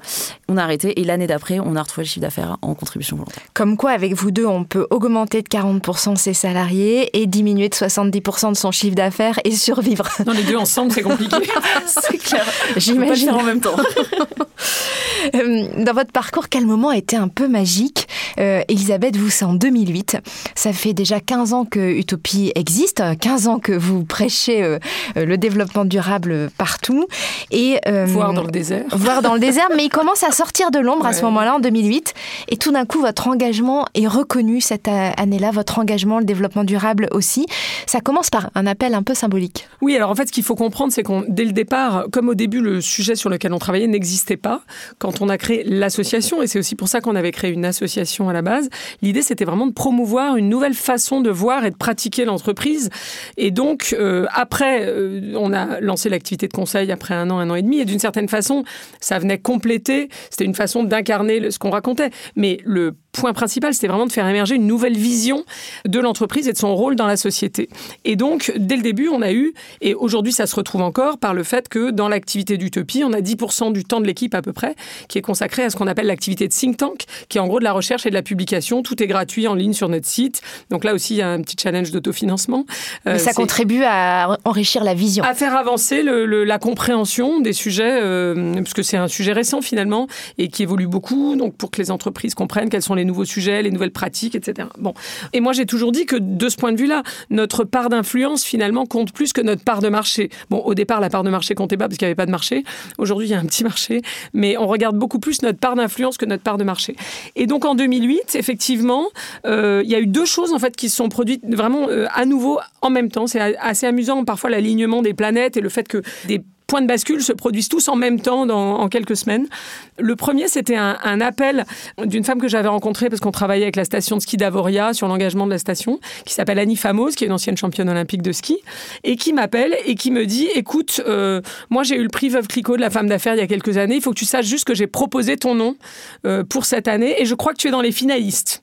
On a arrêté. Et l'année d'après, on a retrouvé le chiffre d'affaires en contribution volontaire. Comme quoi, avec vous deux, on peut augmenter de 40% ses salariés et diminuer de 70% de son chiffre d'affaires et survivre. Non, les deux ensemble, c'est compliqué. c'est clair. J'imagine. en même temps. Euh, Dans votre parcours, quel moment a été un peu magique Euh, Elisabeth, vous, c'est en 2008. Ça fait déjà 15 ans que Utopie existe, 15 ans que vous prêchez euh, euh, le développement durable partout. Et, euh, Voir dans le désert. Voir dans le désert, mais il commence à sortir de l'ombre à ce moment-là, en 2008. Et tout d'un coup, votre engagement est reconnu cette année-là, votre engagement, le développement durable aussi. Ça commence par un appel un peu symbolique. Oui, alors en fait, ce qu'il faut comprendre, c'est qu'on, dès le départ, comme au début, le sujet sur lequel on travaillait n'existait pas. Quand on a créé l'association, et c'est aussi pour ça qu'on avait créé une association à la base, l'idée, c'était vraiment de promouvoir une nouvelle façon de voir et de pratiquer l'entreprise. Et donc, euh, après, euh, on a lancé l'activité de conseil après un an, un an et demi, et d'une certaine façon, ça venait compléter, c'était une façon d'incarner ce qu'on racontait. Mais le point principal, c'était vraiment de faire émerger une nouvelle vision de l'entreprise et de son rôle dans la société. Et donc, dès le début, on a eu, et aujourd'hui ça se retrouve encore, par le fait que dans l'activité d'Utopie, on a 10% du temps de l'équipe à peu près qui est consacré à ce qu'on appelle l'activité de think tank, qui est en gros de la recherche et de la publication. Tout est gratuit en ligne sur notre site. Donc là aussi, il y a un petit challenge d'autofinancement. Euh, Mais ça contribue à enrichir la vision. À faire avancer le, la compréhension des sujets, euh, parce que c'est un sujet récent finalement et qui évolue beaucoup. Donc pour que les entreprises comprennent quels sont les nouveaux sujets, les nouvelles pratiques, etc. Bon. Et moi, j'ai toujours dit que de ce point de vue-là, notre part d'influence, finalement, compte plus que notre part de marché. Bon, au départ, la part de marché comptait pas parce qu'il n'y avait pas de marché. Aujourd'hui, il y a un petit marché, mais on regarde beaucoup plus notre part d'influence que notre part de marché. Et donc, en 2008, effectivement, euh, il y a eu deux choses, en fait, qui se sont produites vraiment euh, à nouveau en même temps. C'est assez amusant, parfois, l'alignement des planètes et le fait que des points de bascule se produisent tous en même temps dans, en quelques semaines. Le premier, c'était un, appel d'une femme que j'avais rencontrée parce qu'on travaillait avec la station de ski d'Avoria sur l'engagement de la station, qui s'appelle Annie Famos, qui est une ancienne championne olympique de ski, et qui m'appelle et qui me dit écoute, euh, moi j'ai eu le prix Veuve Clicquot de la femme d'affaires il y a quelques années, il faut que tu saches juste que j'ai proposé ton nom euh, pour cette année et je crois que tu es dans les finalistes.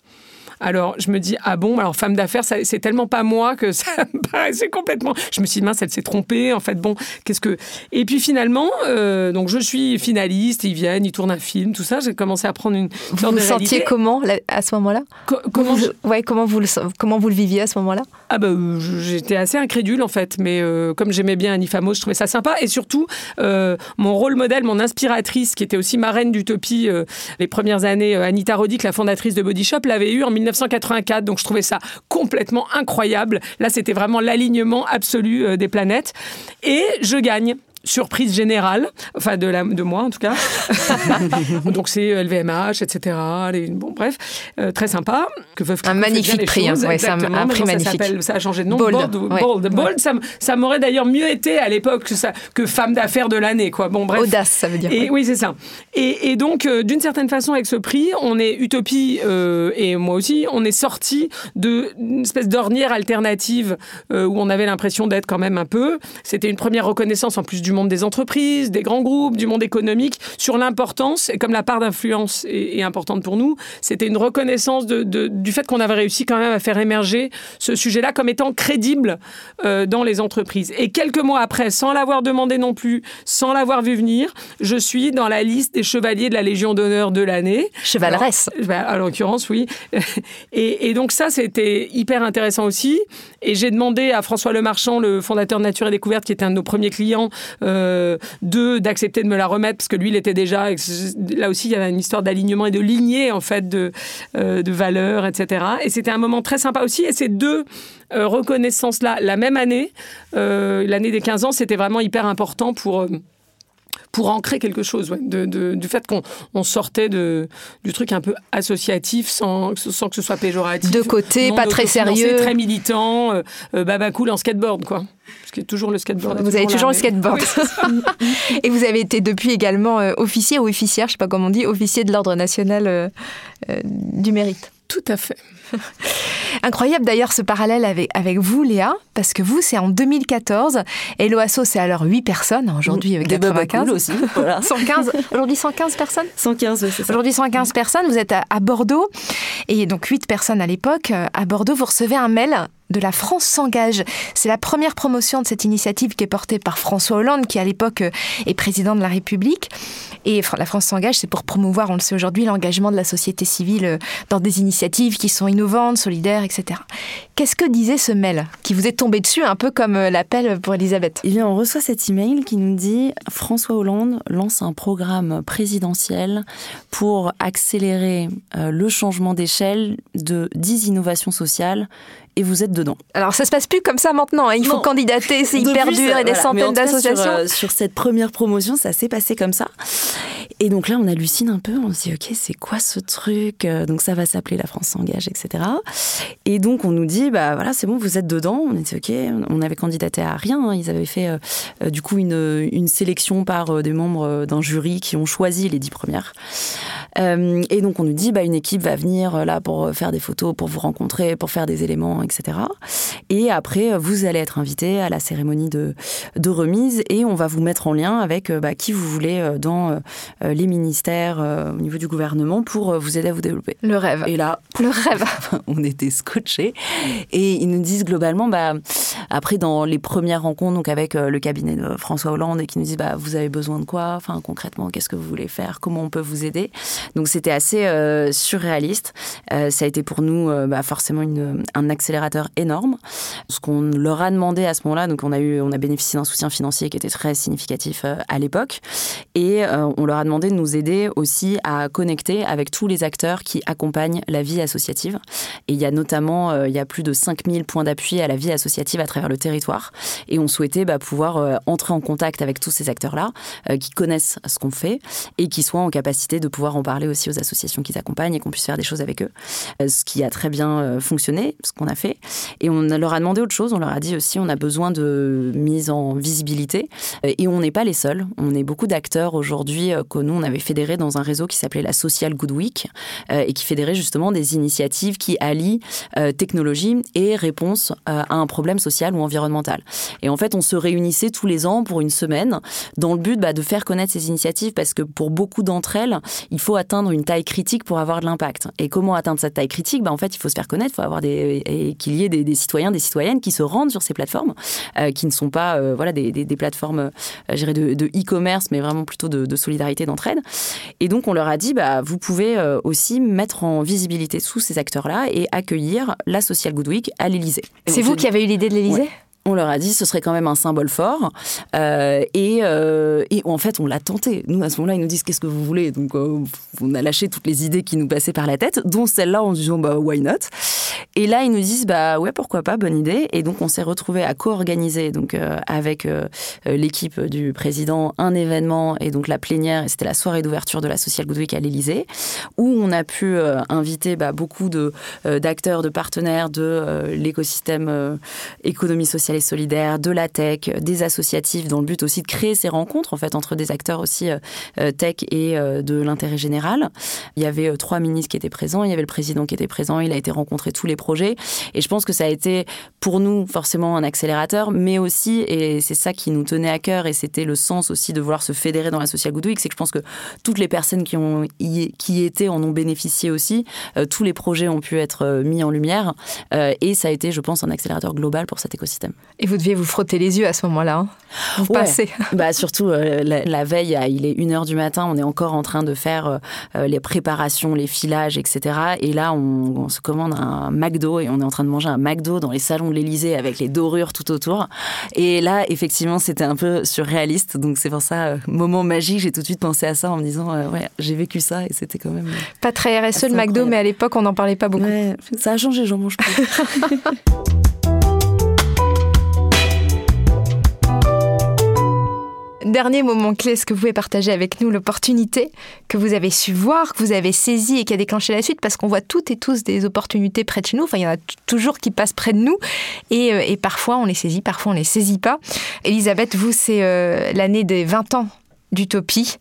Alors, je me dis, ah bon, alors femme d'affaires, c'est tellement pas moi que ça me paraissait complètement. Je me suis dit, mince, elle s'est trompée. En fait, bon, qu'est-ce que. Et puis finalement, euh, donc je suis finaliste, ils viennent, ils tournent un film, tout ça. J'ai commencé à prendre une. Vous vous sentiez comment à ce moment-là? Comment vous, ouais, comment vous le comment vous le viviez à ce moment-là? Ah bah, j'étais assez incrédule en fait, mais euh, comme j'aimais bien Annie Famos, je trouvais ça sympa. Et surtout, euh, mon rôle modèle, mon inspiratrice, qui était aussi marraine d'Utopie les premières années, Anita Roddick, la fondatrice de Body Shop, l'avait eu en 1984, donc je trouvais ça complètement incroyable. Là, c'était vraiment l'alignement absolu euh, des planètes. Et je gagne surprise générale, enfin de, la, de moi en tout cas. Donc c'est LVMH, etc. bon, bref, euh, très sympa. Que un magnifique prix, hein. c'est un, prix magnifique. Ça, a changé de nom. Bold. Bold, Bold. ça, ça m'aurait d'ailleurs mieux été à l'époque que, que femme d'affaires de l'année. quoi. Bon, bref. Audace, ça veut dire. Et, oui, c'est ça. Et, et donc, euh, d'une certaine façon, avec ce prix, on est Utopie, euh, et moi aussi, on est sorti d'une espèce d'ornière alternative où on avait l'impression d'être quand même un peu. C'était une première reconnaissance en plus du monde des entreprises, des grands groupes, du monde économique, sur l'importance, et comme la part d'influence est, importante pour nous, c'était une reconnaissance de, du fait qu'on avait réussi quand même à faire émerger ce sujet-là comme étant crédible euh, dans les entreprises. Et quelques mois après, sans l'avoir demandé non plus, sans l'avoir vu venir, je suis dans la liste des chevaliers de la Légion d'honneur de l'année. Chevaleresse. Bah, à l'occurrence, oui. Et, et donc ça, c'était hyper intéressant aussi. Et j'ai demandé à François Lemarchand, le fondateur de Nature et Découverte, qui était un de nos premiers clients, euh, de d'accepter de me la remettre parce que lui, il était déjà. Là aussi, il y avait une histoire d'alignement et de lignée en fait de euh, de valeurs, etc. Et c'était un moment très sympa aussi. Et ces deux euh, reconnaissances là, la même année, l'année des 15 ans, c'était vraiment hyper important pour pour ancrer quelque chose, du fait qu'on sortait de, du truc un peu associatif sans, sans que ce soit péjoratif. De côté, pas très sérieux. Très militant, euh, euh, baba cool en skateboard, quoi. Parce qu'il y a toujours le skateboard. Vous avez toujours le skateboard. Et vous avez été depuis également euh, officier ou officière, je sais pas comment on dit, officier de l'Ordre national du mérite. Tout à fait. Incroyable d'ailleurs ce parallèle avec, avec vous, Léa, parce que vous, c'est en 2014. Et l'OASO, c'est alors 8 personnes. Aujourd'hui, avec 95. aussi. Voilà. 115, aujourd'hui, 115 personnes? 115, c'est ça. Aujourd'hui, 115 personnes. Vous êtes à, à Bordeaux. Et donc, 8 personnes à l'époque. À Bordeaux, vous recevez un mail de la France s'engage. C'est la première promotion de cette initiative qui est portée par François Hollande, qui à l'époque euh, est président de la République. Et la France s'engage, c'est pour promouvoir, on le sait aujourd'hui, l'engagement de la société civile euh, dans des initiatives qui sont innovantes, solidaires, etc. Qu'est-ce que disait ce mail qui vous est tombé dessus, un peu comme euh, l'appel pour Elisabeth? Eh bien, on reçoit cet email qui nous dit François Hollande lance un programme présidentiel pour accélérer le changement d'échelle de 10 innovations sociales et vous êtes dedans. Alors ça se passe plus comme ça maintenant, hein. il faut candidater, c'est hyper dur et des centaines d'associations. Sur, euh, sur, cette première promotion, ça s'est passé comme ça. Et donc là, on hallucine un peu, on se dit, ok, c'est quoi ce truc euh, Donc ça va s'appeler La France s'engage, etc. Et donc on nous dit, bah voilà, c'est bon, vous êtes dedans. On était ok, on avait candidaté à rien. Hein. Ils avaient fait euh, du coup une, une sélection par des membres d'un jury qui ont choisi les dix premières. et donc on nous dit, bah une équipe va venir là pour faire des photos, pour vous rencontrer, pour faire des éléments etc. Et après, vous allez être invité à la cérémonie de, de remise et on va vous mettre en lien avec euh, bah, qui vous voulez euh, dans euh, les ministères au niveau du gouvernement pour vous aider à vous développer. Le rêve. Et là, le rêve. on était scotchés. Et ils nous disent globalement, bah, après, dans les premières rencontres, donc avec le cabinet de François Hollande, et qui nous disent, bah, vous avez besoin de quoi? Enfin, concrètement, qu'est-ce que vous voulez faire? Comment on peut vous aider? Donc, c'était assez surréaliste. ça a été pour nous bah, forcément une, un accélérateur énorme. Ce qu'on leur a demandé à ce moment-là, donc on a eu, on a bénéficié d'un soutien financier qui était très significatif euh, à l'époque, et euh, on leur a demandé de nous aider aussi à connecter avec tous les acteurs qui accompagnent la vie associative. Et il y a notamment, euh, il y a plus de 5000 points d'appui à la vie associative à travers le territoire, et on souhaitait bah, pouvoir entrer en contact avec tous ces acteurs-là, qui connaissent ce qu'on fait et qui soient en capacité de pouvoir en parler aussi aux associations qu'ils accompagnent et qu'on puisse faire des choses avec eux. Ce qui a très bien fonctionné, ce qu'on a fait. Et on leur a demandé autre chose, on leur a dit aussi on a besoin de mise en visibilité. Euh, et on n'est pas les seuls. On est beaucoup d'acteurs aujourd'hui euh, que nous, on avait fédéré dans un réseau qui s'appelait la Social Good Week euh, et qui fédérait justement des initiatives qui allient technologie et réponse à un problème social ou environnemental. Et en fait, on se réunissait tous les ans pour une semaine dans le but bah, de faire connaître ces initiatives parce que pour beaucoup d'entre elles, il faut atteindre une taille critique pour avoir de l'impact. Et comment atteindre cette taille critique? Bah, En fait, il faut se faire connaître, il faut avoir des, et qu'il y ait des, des, citoyens, des citoyennes qui se rendent sur ces plateformes, qui ne sont pas voilà, des, des, plateformes euh, de e-commerce, mais vraiment plutôt de, solidarité, d'entraide. Et donc, on leur a dit, bah, vous pouvez euh, aussi mettre en visibilité tous ces acteurs-là et accueillir la Social Good Week à l'Élysée. C'est vous qui avez eu l'idée de l'Élysée? On leur a dit ce serait quand même un symbole fort. Euh, et, euh, et, en fait, on l'a tenté. Nous, à ce moment-là, ils nous disent qu'est-ce que vous voulez? Donc, euh, on a lâché toutes les idées qui nous passaient par la tête, dont celle-là en disant bah why not? Et là, ils nous disent bah ouais, pourquoi pas, bonne idée. Et donc, on s'est retrouvé à co-organiser donc avec l'équipe du président un événement et donc la plénière. C'était la soirée d'ouverture de la Social Good à l'Élysée, où on a pu inviter bah, beaucoup de d'acteurs, de partenaires de l'écosystème économie sociale solidaire, de la tech, des associatifs, dans le but aussi de créer ces rencontres en fait entre des acteurs aussi euh, euh, tech et euh, de l'intérêt général. Il y avait trois ministres qui étaient présents, il y avait le président qui était présent, il a été rencontré tous les projets et je pense que ça a été pour nous forcément un accélérateur, mais aussi et c'est ça qui nous tenait à cœur et c'était le sens aussi de vouloir se fédérer dans la Social Good Week, c'est que je pense que toutes les personnes qui ont y, qui étaient en ont bénéficié aussi, tous les projets ont pu être mis en lumière et ça a été, je pense, un accélérateur global pour cet écosystème. Et vous deviez vous frotter les yeux à ce moment-là. Hein vous passez. Bah surtout euh, la, veille, il est 1h du matin, on est encore en train de faire euh, euh, les préparations, les filages, etc. Et là, on, se commande un McDo et on est en train de manger un McDo dans les salons de l'Elysée avec les dorures tout autour. Et là, effectivement, c'était un peu surréaliste. Donc c'est pour ça, moment magique, j'ai tout de suite pensé à ça en me disant, ouais, j'ai vécu ça et c'était quand même... Pas très RSE le McDo, mais à l'époque, on n'en parlait pas beaucoup. ça a changé, j'en mange plus. Dernier moment clé, est-ce que vous pouvez partager avec nous l'opportunité que vous avez su voir, que vous avez saisie et qui a déclenché la suite? Parce qu'on voit toutes et tous des opportunités près de chez nous. Enfin, il y en a toujours qui passent près de nous. Et, euh, parfois, on les saisit, parfois, on les saisit pas. Elisabeth, vous, c'est euh, l'année des 20 ans d'Utopie.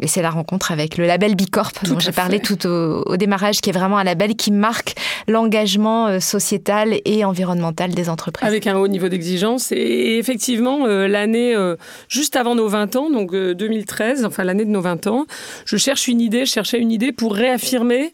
Et c'est la rencontre avec le label Bicorp dont j'ai parlé tout au, démarrage, qui est vraiment un label qui marque l'engagement euh, sociétal et environnemental des entreprises. Avec un haut niveau d'exigence. Et effectivement, euh, l'année euh, juste avant nos 20 ans, donc 2013, enfin l'année de nos 20 ans, je cherche une idée, je cherchais une idée pour réaffirmer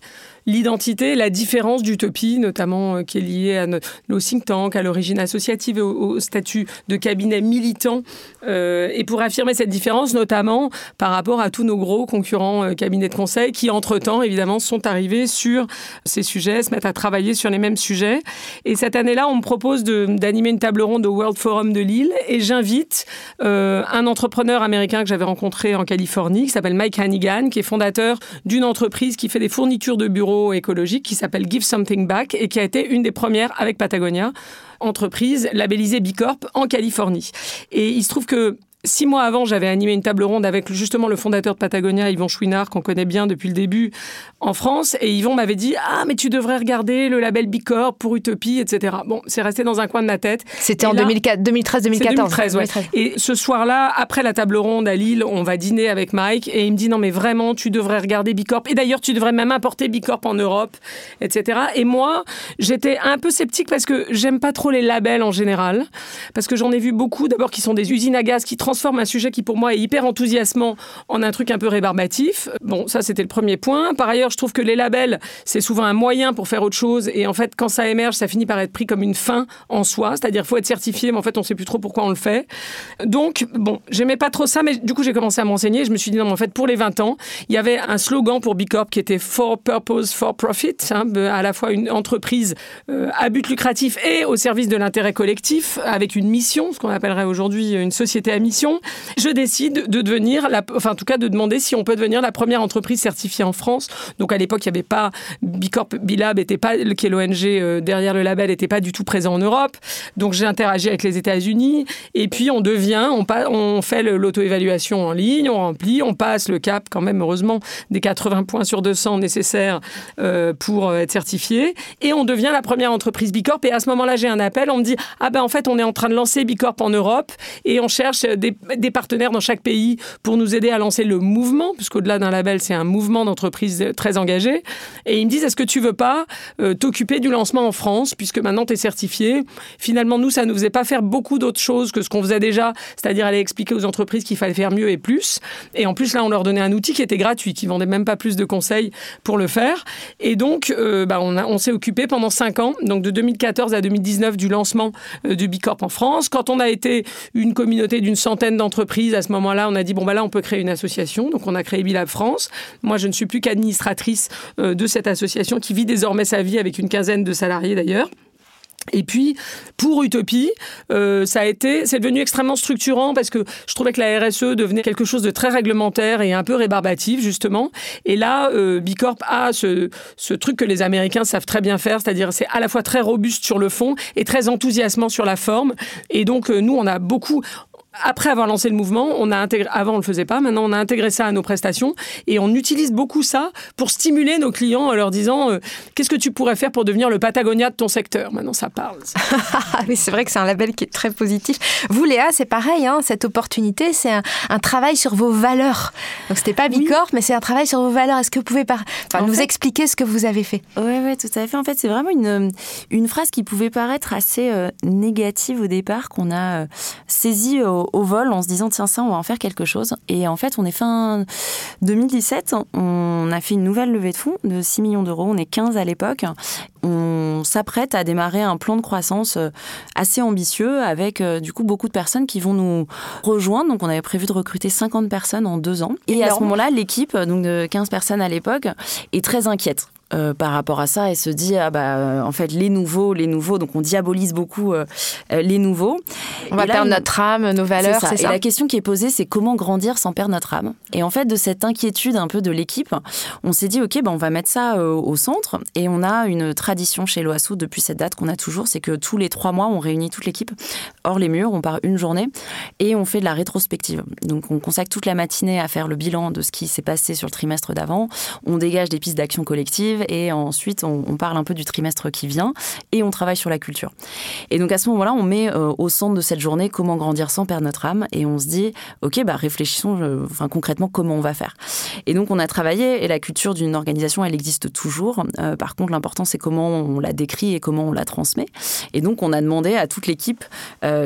l'identité, la différence d'utopie, notamment euh, qui est liée à nos, think tanks, à l'origine associative et au, statut de cabinet militant, euh, et pour affirmer cette différence, notamment par rapport à tous nos gros concurrents euh, cabinets de conseil qui, entre-temps, évidemment, sont arrivés sur ces sujets, se mettent à travailler sur les mêmes sujets. Et cette année-là, on me propose d'animer une table ronde au World Forum de Lille, et j'invite un entrepreneur américain que j'avais rencontré en Californie, qui s'appelle Mike Hannigan, qui est fondateur d'une entreprise qui fait des fournitures de bureaux écologique qui s'appelle Give Something Back et qui a été une des premières avec Patagonia, entreprise labellisée Bicorp en Californie. Et il se trouve que Six mois avant, j'avais animé une table ronde avec justement le fondateur de Patagonia, Yvon Chouinard, qu'on connaît bien depuis le début en France. Et Yvon m'avait dit Ah, mais tu devrais regarder le label Bicorp pour Utopie, etc. Bon, c'est resté dans un coin de ma tête. C'était en 2013-2014. 2013, ouais. Et ce soir-là, après la table ronde à Lille, on va dîner avec Mike. Et il me dit Non, mais vraiment, tu devrais regarder Bicorp. Et d'ailleurs, tu devrais même importer Bicorp en Europe, etc. Et moi, j'étais un peu sceptique parce que j'aime pas trop les labels en général. Parce que j'en ai vu beaucoup, d'abord, qui sont des usines à gaz qui transforme un sujet qui pour moi est hyper enthousiasmant en un truc un peu rébarbatif. Bon, ça c'était le premier point. Par ailleurs, je trouve que les labels, c'est souvent un moyen pour faire autre chose. Et en fait, quand ça émerge, ça finit par être pris comme une fin en soi. C'est-à-dire, faut être certifié, mais en fait, on sait plus trop pourquoi on le fait. Donc, bon, j'aimais pas trop ça, mais du coup, j'ai commencé à m'enseigner. Je me suis dit, non, mais en fait, pour les 20 ans, il y avait un slogan pour Bicorp qui était For Purpose, For Profit, hein, à la fois une entreprise euh, à but lucratif et au service de l'intérêt collectif, avec une mission, ce qu'on appellerait aujourd'hui une société à mission. Je décide de devenir, enfin, en tout cas, de demander si on peut devenir la première entreprise certifiée en France. Donc, à l'époque, il n'y avait pas Bicorp, Bilab était pas, qui est l'ONG euh, derrière le label, n'était pas du tout présent en Europe. Donc, j'ai interagi avec les États-Unis. Et puis, on devient, on, on fait l'auto-évaluation en ligne, on remplit, on passe le cap, quand même, heureusement, des 80 points sur 200 nécessaires euh, pour euh, être certifié. Et on devient la première entreprise Bicorp. Et à ce moment-là, j'ai un appel, on me dit Ah ben en fait, on est en train de lancer Bicorp en Europe et on cherche des, des partenaires dans chaque pays pour nous aider à lancer le mouvement, puisqu'au-delà d'un label, c'est un mouvement d'entreprise très engagé. Et ils me disent Est-ce que tu veux pas euh, t'occuper du lancement en France, puisque maintenant tu es certifié? Finalement, nous, ça ne nous faisait pas faire beaucoup d'autres choses que ce qu'on faisait déjà, c'est-à-dire aller expliquer aux entreprises qu'il fallait faire mieux et plus. Et en plus, là, on leur donnait un outil qui était gratuit, qui vendait même pas plus de conseils pour le faire. Et donc, euh, bah, on, s'est occupé pendant cinq ans, donc de 2014 à 2019, du lancement euh, du Bicorp en France. Quand on a été une communauté d'une centaine d'entreprises, à ce moment-là, on a dit bon bah là, on peut créer une association. Donc, on a créé Bilab France. Moi, je ne suis plus qu'administratrice euh, de cette association qui vit désormais sa vie avec une quinzaine de salariés d'ailleurs. Et puis, pour Utopie, euh, ça a été, c'est devenu extrêmement structurant parce que je trouvais que la RSE devenait quelque chose de très réglementaire et un peu rébarbatif, justement. Et là, euh, Bicorp a ce, ce truc que les Américains savent très bien faire, c'est-à-dire c'est à la fois très robuste sur le fond et très enthousiasmant sur la forme. Et donc, nous, on a beaucoup, après avoir lancé le mouvement, on a intégré, avant on le faisait pas, maintenant on a intégré ça à nos prestations et on utilise beaucoup ça pour stimuler nos clients en leur disant euh, qu'est-ce que tu pourrais faire pour devenir le Patagonia de ton secteur? Maintenant ça parle. Mais c'est vrai que c'est un label qui est très positif. Vous Léa, c'est pareil, hein, cette opportunité, c'est un, travail sur vos valeurs. Donc c'était pas Bicorp, mais c'est un travail sur vos valeurs. Est-ce que vous pouvez par... enfin, nous expliquer ce que vous avez fait? Oui, ouais, tout à fait. En fait, c'est vraiment une, une phrase qui pouvait paraître assez euh, négative au départ, qu'on a euh, saisie au, au, vol en se disant tiens ça on va en faire quelque chose. Et en fait on est fin 2017 on a fait une nouvelle levée de fonds de 6 millions d'euros. On est 15 à l'époque. On s'apprête à démarrer un plan de croissance euh, assez ambitieux avec euh, du coup beaucoup de personnes qui vont nous rejoindre. Donc on avait prévu de recruter 50 personnes en deux ans. Et à ce moment-là l'équipe donc de 15 personnes à l'époque est très inquiète euh, par rapport à ça et se dit ah bah euh, en fait les nouveaux les nouveaux. Donc on diabolise beaucoup euh, les nouveaux. On va perdre notre âme nos valeurs c'est ça. et la question qui est posée c'est comment grandir sans perdre notre âme. Et en fait de cette inquiétude un peu de l'équipe on s'est dit ok bah on va mettre ça au centre. Et on a une tradition chez l'OASO depuis cette date qu'on a toujours c'est que tous les trois mois on réunit toute l'équipe hors les murs on part une journée et on fait de la rétrospective. Donc on consacre toute la matinée à faire le bilan de ce qui s'est passé sur le trimestre d'avant. On dégage des pistes d'action collective et ensuite on, parle un peu du trimestre qui vient et on travaille sur la culture. Et donc à ce moment-là, on met euh, au centre de cette journée comment grandir sans perdre notre âme et on se dit ok bah réfléchissons euh, concrètement comment on va faire. Et donc on a travaillé et la culture d'une organisation elle existe toujours. Euh, par contre l'important c'est comment on la décrit et comment on la transmet. Et donc on a demandé à toute l'équipe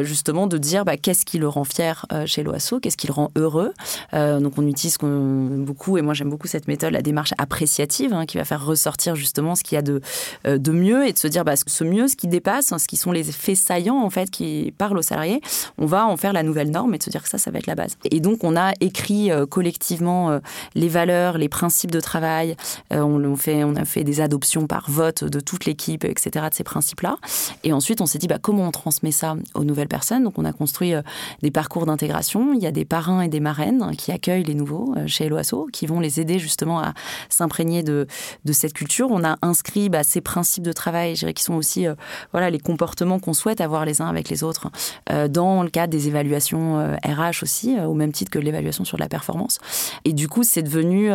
justement de dire bah, qu'est-ce qui le rend fier chez l'OASO, qu'est-ce qui le rend heureux. donc on utilise beaucoup et moi j'aime beaucoup cette méthode la démarche appréciative hein, qui va faire sortir justement ce qu'il y a de, euh, de mieux et de se dire bah, ce mieux, ce qui dépasse, hein, ce qui sont les faits saillants en fait qui parlent aux salariés, on va en faire la nouvelle norme et de se dire que ça, ça va être la base. Et donc on a écrit euh, collectivement euh, les valeurs, les principes de travail, on, fait, on a fait des adoptions par vote de toute l'équipe, etc. de ces principes-là. Et ensuite on s'est dit bah, comment on transmet ça aux nouvelles personnes? Donc on a construit des parcours d'intégration. Il y a des parrains et des marraines qui accueillent les nouveaux chez Eloasso, qui vont les aider justement à s'imprégner de, de cette culture. On a inscrit bah, ces principes de travail, je dirais, qui sont aussi euh, voilà, les comportements qu'on souhaite avoir les uns avec les autres euh, dans le cadre des évaluations RH euh, aussi, au même titre que l'évaluation sur la performance. Et du coup, c'est devenu,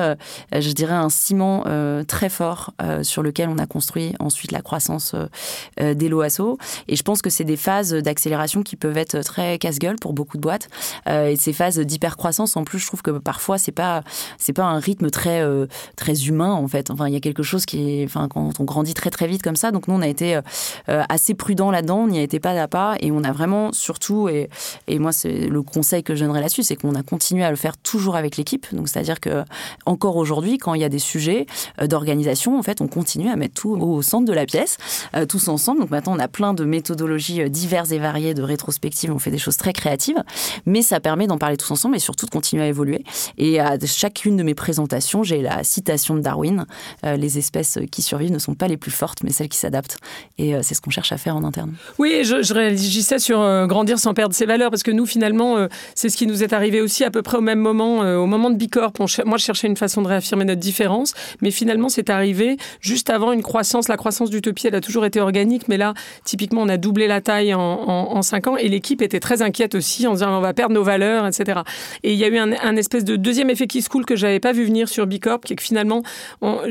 je dirais, un ciment très fort sur lequel on a construit ensuite la croissance des Asso. Et je pense que c'est des phases d'accélération qui peuvent être très casse-gueule pour beaucoup de boîtes. et ces phases d'hypercroissance, en plus, je trouve que parfois, c'est pas, pas un rythme très, très humain, en fait. Enfin, il y a quelque chose qui est, enfin, quand on grandit très, très vite comme ça. Donc, nous, on a été assez prudent là-dedans. On n'y a été pas à pas. Et on a vraiment, surtout, et, et moi, c'est le conseil que je donnerais là-dessus, c'est qu'on a continué à le faire toujours avec l'équipe. Donc, c'est-à-dire que encore aujourd'hui, quand il y a des sujets euh, d'organisation, en fait, on continue à mettre tout au centre de la pièce, euh, tous ensemble. Donc, maintenant, on a plein de méthodologies euh, diverses et variées de rétrospective. On fait des choses très créatives, mais ça permet d'en parler tous ensemble et surtout de continuer à évoluer. Et à chacune de mes présentations, j'ai la citation de Darwin les espèces qui survivent ne sont pas les plus fortes, mais celles qui s'adaptent. Et c'est ce qu'on cherche à faire en interne. Oui, je, je réagissais sur grandir sans perdre ses valeurs parce que nous, finalement, c'est ce qui nous est arrivé aussi à peu près au même moment, euh, au moment de Bicorp. moi, je cherchais une façon de réaffirmer notre différence, mais finalement, c'est arrivé juste avant une croissance. La croissance d'Utopie, elle a toujours été organique, mais là, typiquement, on a doublé la taille en, en, cinq ans et l'équipe était très inquiète aussi en disant on va perdre nos valeurs, etc. Et il y a eu un, espèce de deuxième effet qui se coule que j'avais pas vu venir sur Bicorp, qui est que finalement,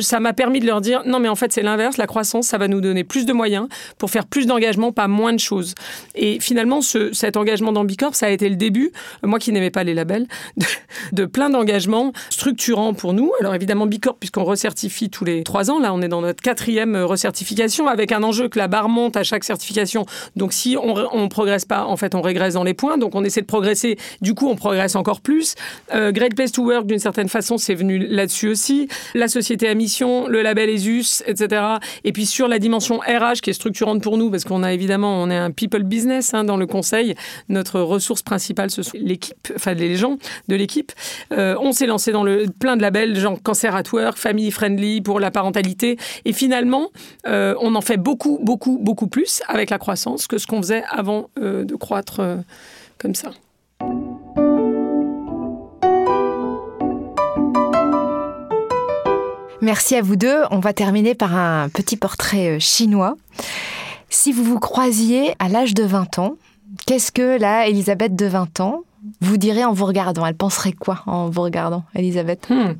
ça m'a permis de leur dire non, mais en fait, c'est l'inverse. La croissance, ça va nous donner plus de moyens pour faire plus d'engagement, pas moins de choses. Et finalement, ce, cet engagement dans Bicorp, ça a été le début, moi qui n'aimais pas les labels, de, plein d'engagements structurants pour nous. Alors évidemment Bicorp, puisqu'on recertifie tous les trois ans, là on est dans notre quatrième recertification, avec un enjeu que la barre monte à chaque certification. Donc si on ne progresse pas, en fait on régresse dans les points, donc on essaie de progresser, du coup on progresse encore plus. Euh, Great Place to Work, d'une certaine façon, c'est venu là-dessus aussi. La société à mission, le label ESUS, etc. Et puis sur la dimension RH qui est structurante pour nous, parce qu'on a évidemment, on est un people business hein, dans le conseil. Notre ressource principale, ce sont l'équipe, enfin les gens de l'équipe. Euh, on s'est lancé dans le plein de labels, genre Cancer at Work, Family Friendly pour la parentalité. Et finalement, euh, on en fait beaucoup, beaucoup, beaucoup plus avec la croissance que ce qu'on faisait avant euh, de croître comme ça. Merci à vous deux. On va terminer par un petit portrait chinois. Si vous vous croisiez à l'âge de 20 ans, qu'est-ce que la Elisabeth de 20 ans vous direz en vous regardant? Elle penserait quoi en vous regardant, Elisabeth? Hmm.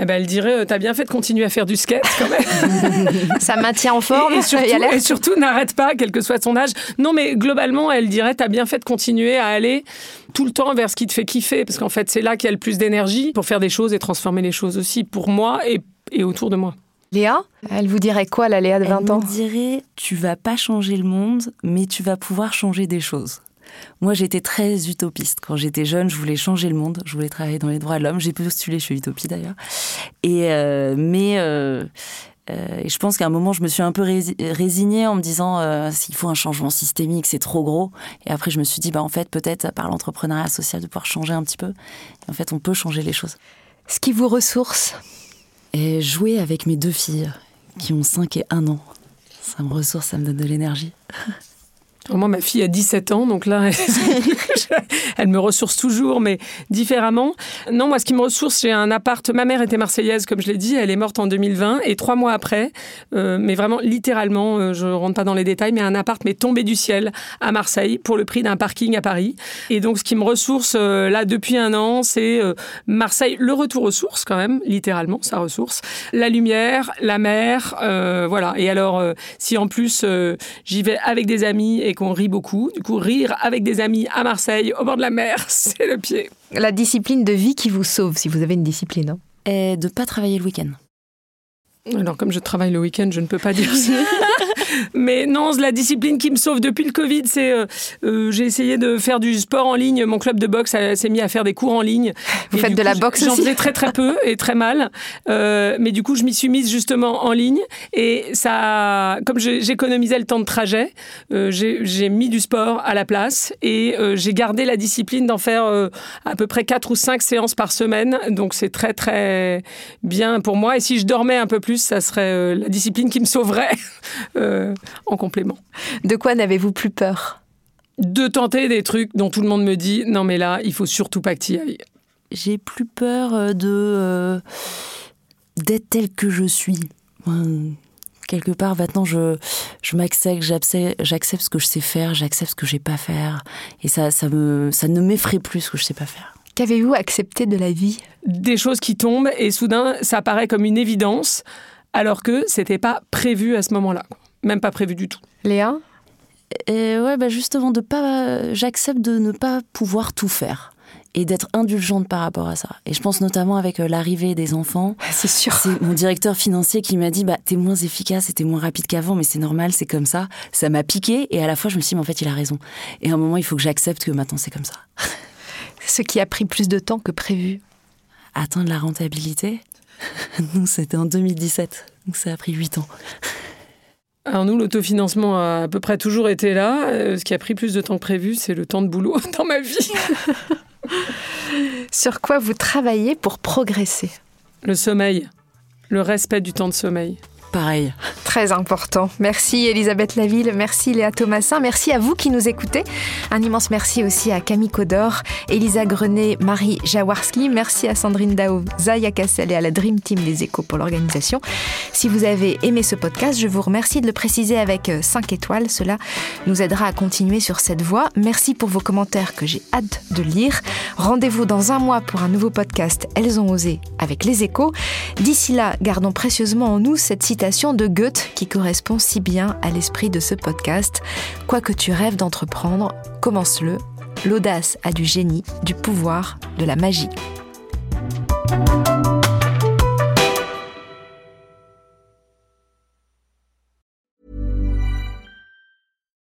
Eh ben, elle dirait, euh, t'as bien fait de continuer à faire du skate quand même. Ça maintient en forme. Et, surtout, et surtout n'arrête pas, quel que soit son âge. Non, mais globalement, elle dirait, t'as bien fait de continuer à aller tout le temps vers ce qui te fait kiffer, parce qu'en fait, c'est là qu'il y a le plus d'énergie pour faire des choses et transformer les choses aussi pour moi et, et autour de moi. Léa, elle vous dirait quoi, la Léa de 20 ans Elle me dirait, tu vas pas changer le monde, mais tu vas pouvoir changer des choses. Moi, j'étais très utopiste. Quand j'étais jeune, je voulais changer le monde. Je voulais travailler dans les droits de l'homme. J'ai postulé chez Utopie d'ailleurs. Et euh, mais euh, euh, je pense qu'à un moment, je me suis un peu résignée en me disant s'il faut un changement systémique, c'est trop gros. Et après, je me suis dit bah en fait peut-être par l'entrepreneuriat social de pouvoir changer un petit peu. en fait, on peut changer les choses. Ce qui vous ressource? Et jouer avec mes deux filles qui ont 5 et 1 an. Ça me ressource, ça me donne de l'énergie. Moi, ma fille a 17 ans, donc là, elle me ressource toujours, mais différemment. Non, moi, ce qui me ressource, j'ai un appart. Ma mère était marseillaise, comme je l'ai dit, elle est morte en 2020, et trois mois après, euh, mais vraiment littéralement, euh, je rentre pas dans les détails, mais un appart m'est tombé du ciel à Marseille pour le prix d'un parking à Paris. Et donc, ce qui me ressource euh, là depuis un an, c'est Marseille, le retour aux sources quand même, littéralement, sa ressource, la lumière, la mer, voilà. Et alors, si en plus j'y vais avec des amis et qu'on rit beaucoup. Du coup, rire avec des amis à Marseille, au bord de la mer, c'est le pied. La discipline de vie qui vous sauve, si vous avez une discipline. Hein. Et de pas travailler le week-end. Alors, comme je travaille le week-end, je ne peux pas dire ça. Mais non, la discipline qui me sauve depuis le Covid, c'est euh, euh, j'ai essayé de faire du sport en ligne. Mon club de boxe s'est mis à faire des cours en ligne. Vous faites de la boxe J'en faisais très très peu et très mal. Euh, mais du coup, je m'y suis mise justement en ligne. Et ça, comme j'économisais le temps de trajet, j'ai mis du sport à la place et j'ai gardé la discipline d'en faire à peu près 4 ou 5 séances par semaine. Donc c'est très très bien pour moi. Et si je dormais un peu plus, ça serait euh, la discipline qui me sauverait euh, en complément. De quoi n'avez-vous plus peur? De tenter des trucs dont tout le monde me dit non mais là, il faut surtout pas que tu y ailles. J'ai plus peur euh, de d'être tel que je suis. quelque part, maintenant, je, je m'accepte, j'accepte ce que je sais faire, j'accepte ce que je sais pas faire. Et ça, ça, me, ça ne m'effraie plus ce que je sais pas faire. Qu'avez-vous accepté de la vie? Des choses qui tombent et soudain, ça paraît comme une évidence, alors que c'était pas prévu à ce moment-là. Même pas prévu du tout. Léa? Et ouais, bah justement, de pas, j'accepte de ne pas pouvoir tout faire et d'être indulgente par rapport à ça. Et je pense notamment avec euh, l'arrivée des enfants. C'est sûr. C'est mon directeur financier qui m'a dit bah t'es moins efficace et t'es moins rapide qu'avant, mais c'est normal, c'est comme ça. Ça m'a piqué et à la fois je me suis dit mais en fait il a raison. Et à un moment il faut que j'accepte que maintenant c'est comme ça. Ce qui a pris plus de temps que prévu. Atteindre la rentabilité. Nous c'était en 2017, donc ça a pris 8 ans. Alors nous, l'autofinancement a à peu près toujours été là. Euh, ce qui a pris plus de temps que prévu, c'est le temps de boulot dans ma vie. Sur quoi vous travaillez pour progresser? Le sommeil, le respect du temps de sommeil. Pareil. Très important. Merci Elisabeth Laville, merci Léa Thomasin, merci à vous qui nous écoutez. Un immense merci aussi à Camille Codor, Elisa Grenet, Marie Jaworski. Merci à Sandrine Dao, Zaya Cassel et à la Dream Team des Échos pour l'organisation. Si vous avez aimé ce podcast, je vous remercie de le préciser avec 5 étoiles. Cela nous aidera à continuer sur cette voie. Merci pour vos commentaires que j'ai hâte de lire. Rendez-vous dans un mois pour un nouveau podcast Elles ont osé avec les Échos. D'ici là, gardons précieusement en nous cette de Goethe qui correspond si bien à l'esprit de ce podcast. Quoi que tu rêves d'entreprendre, commence-le. L'audace a du génie, du pouvoir, de la magie.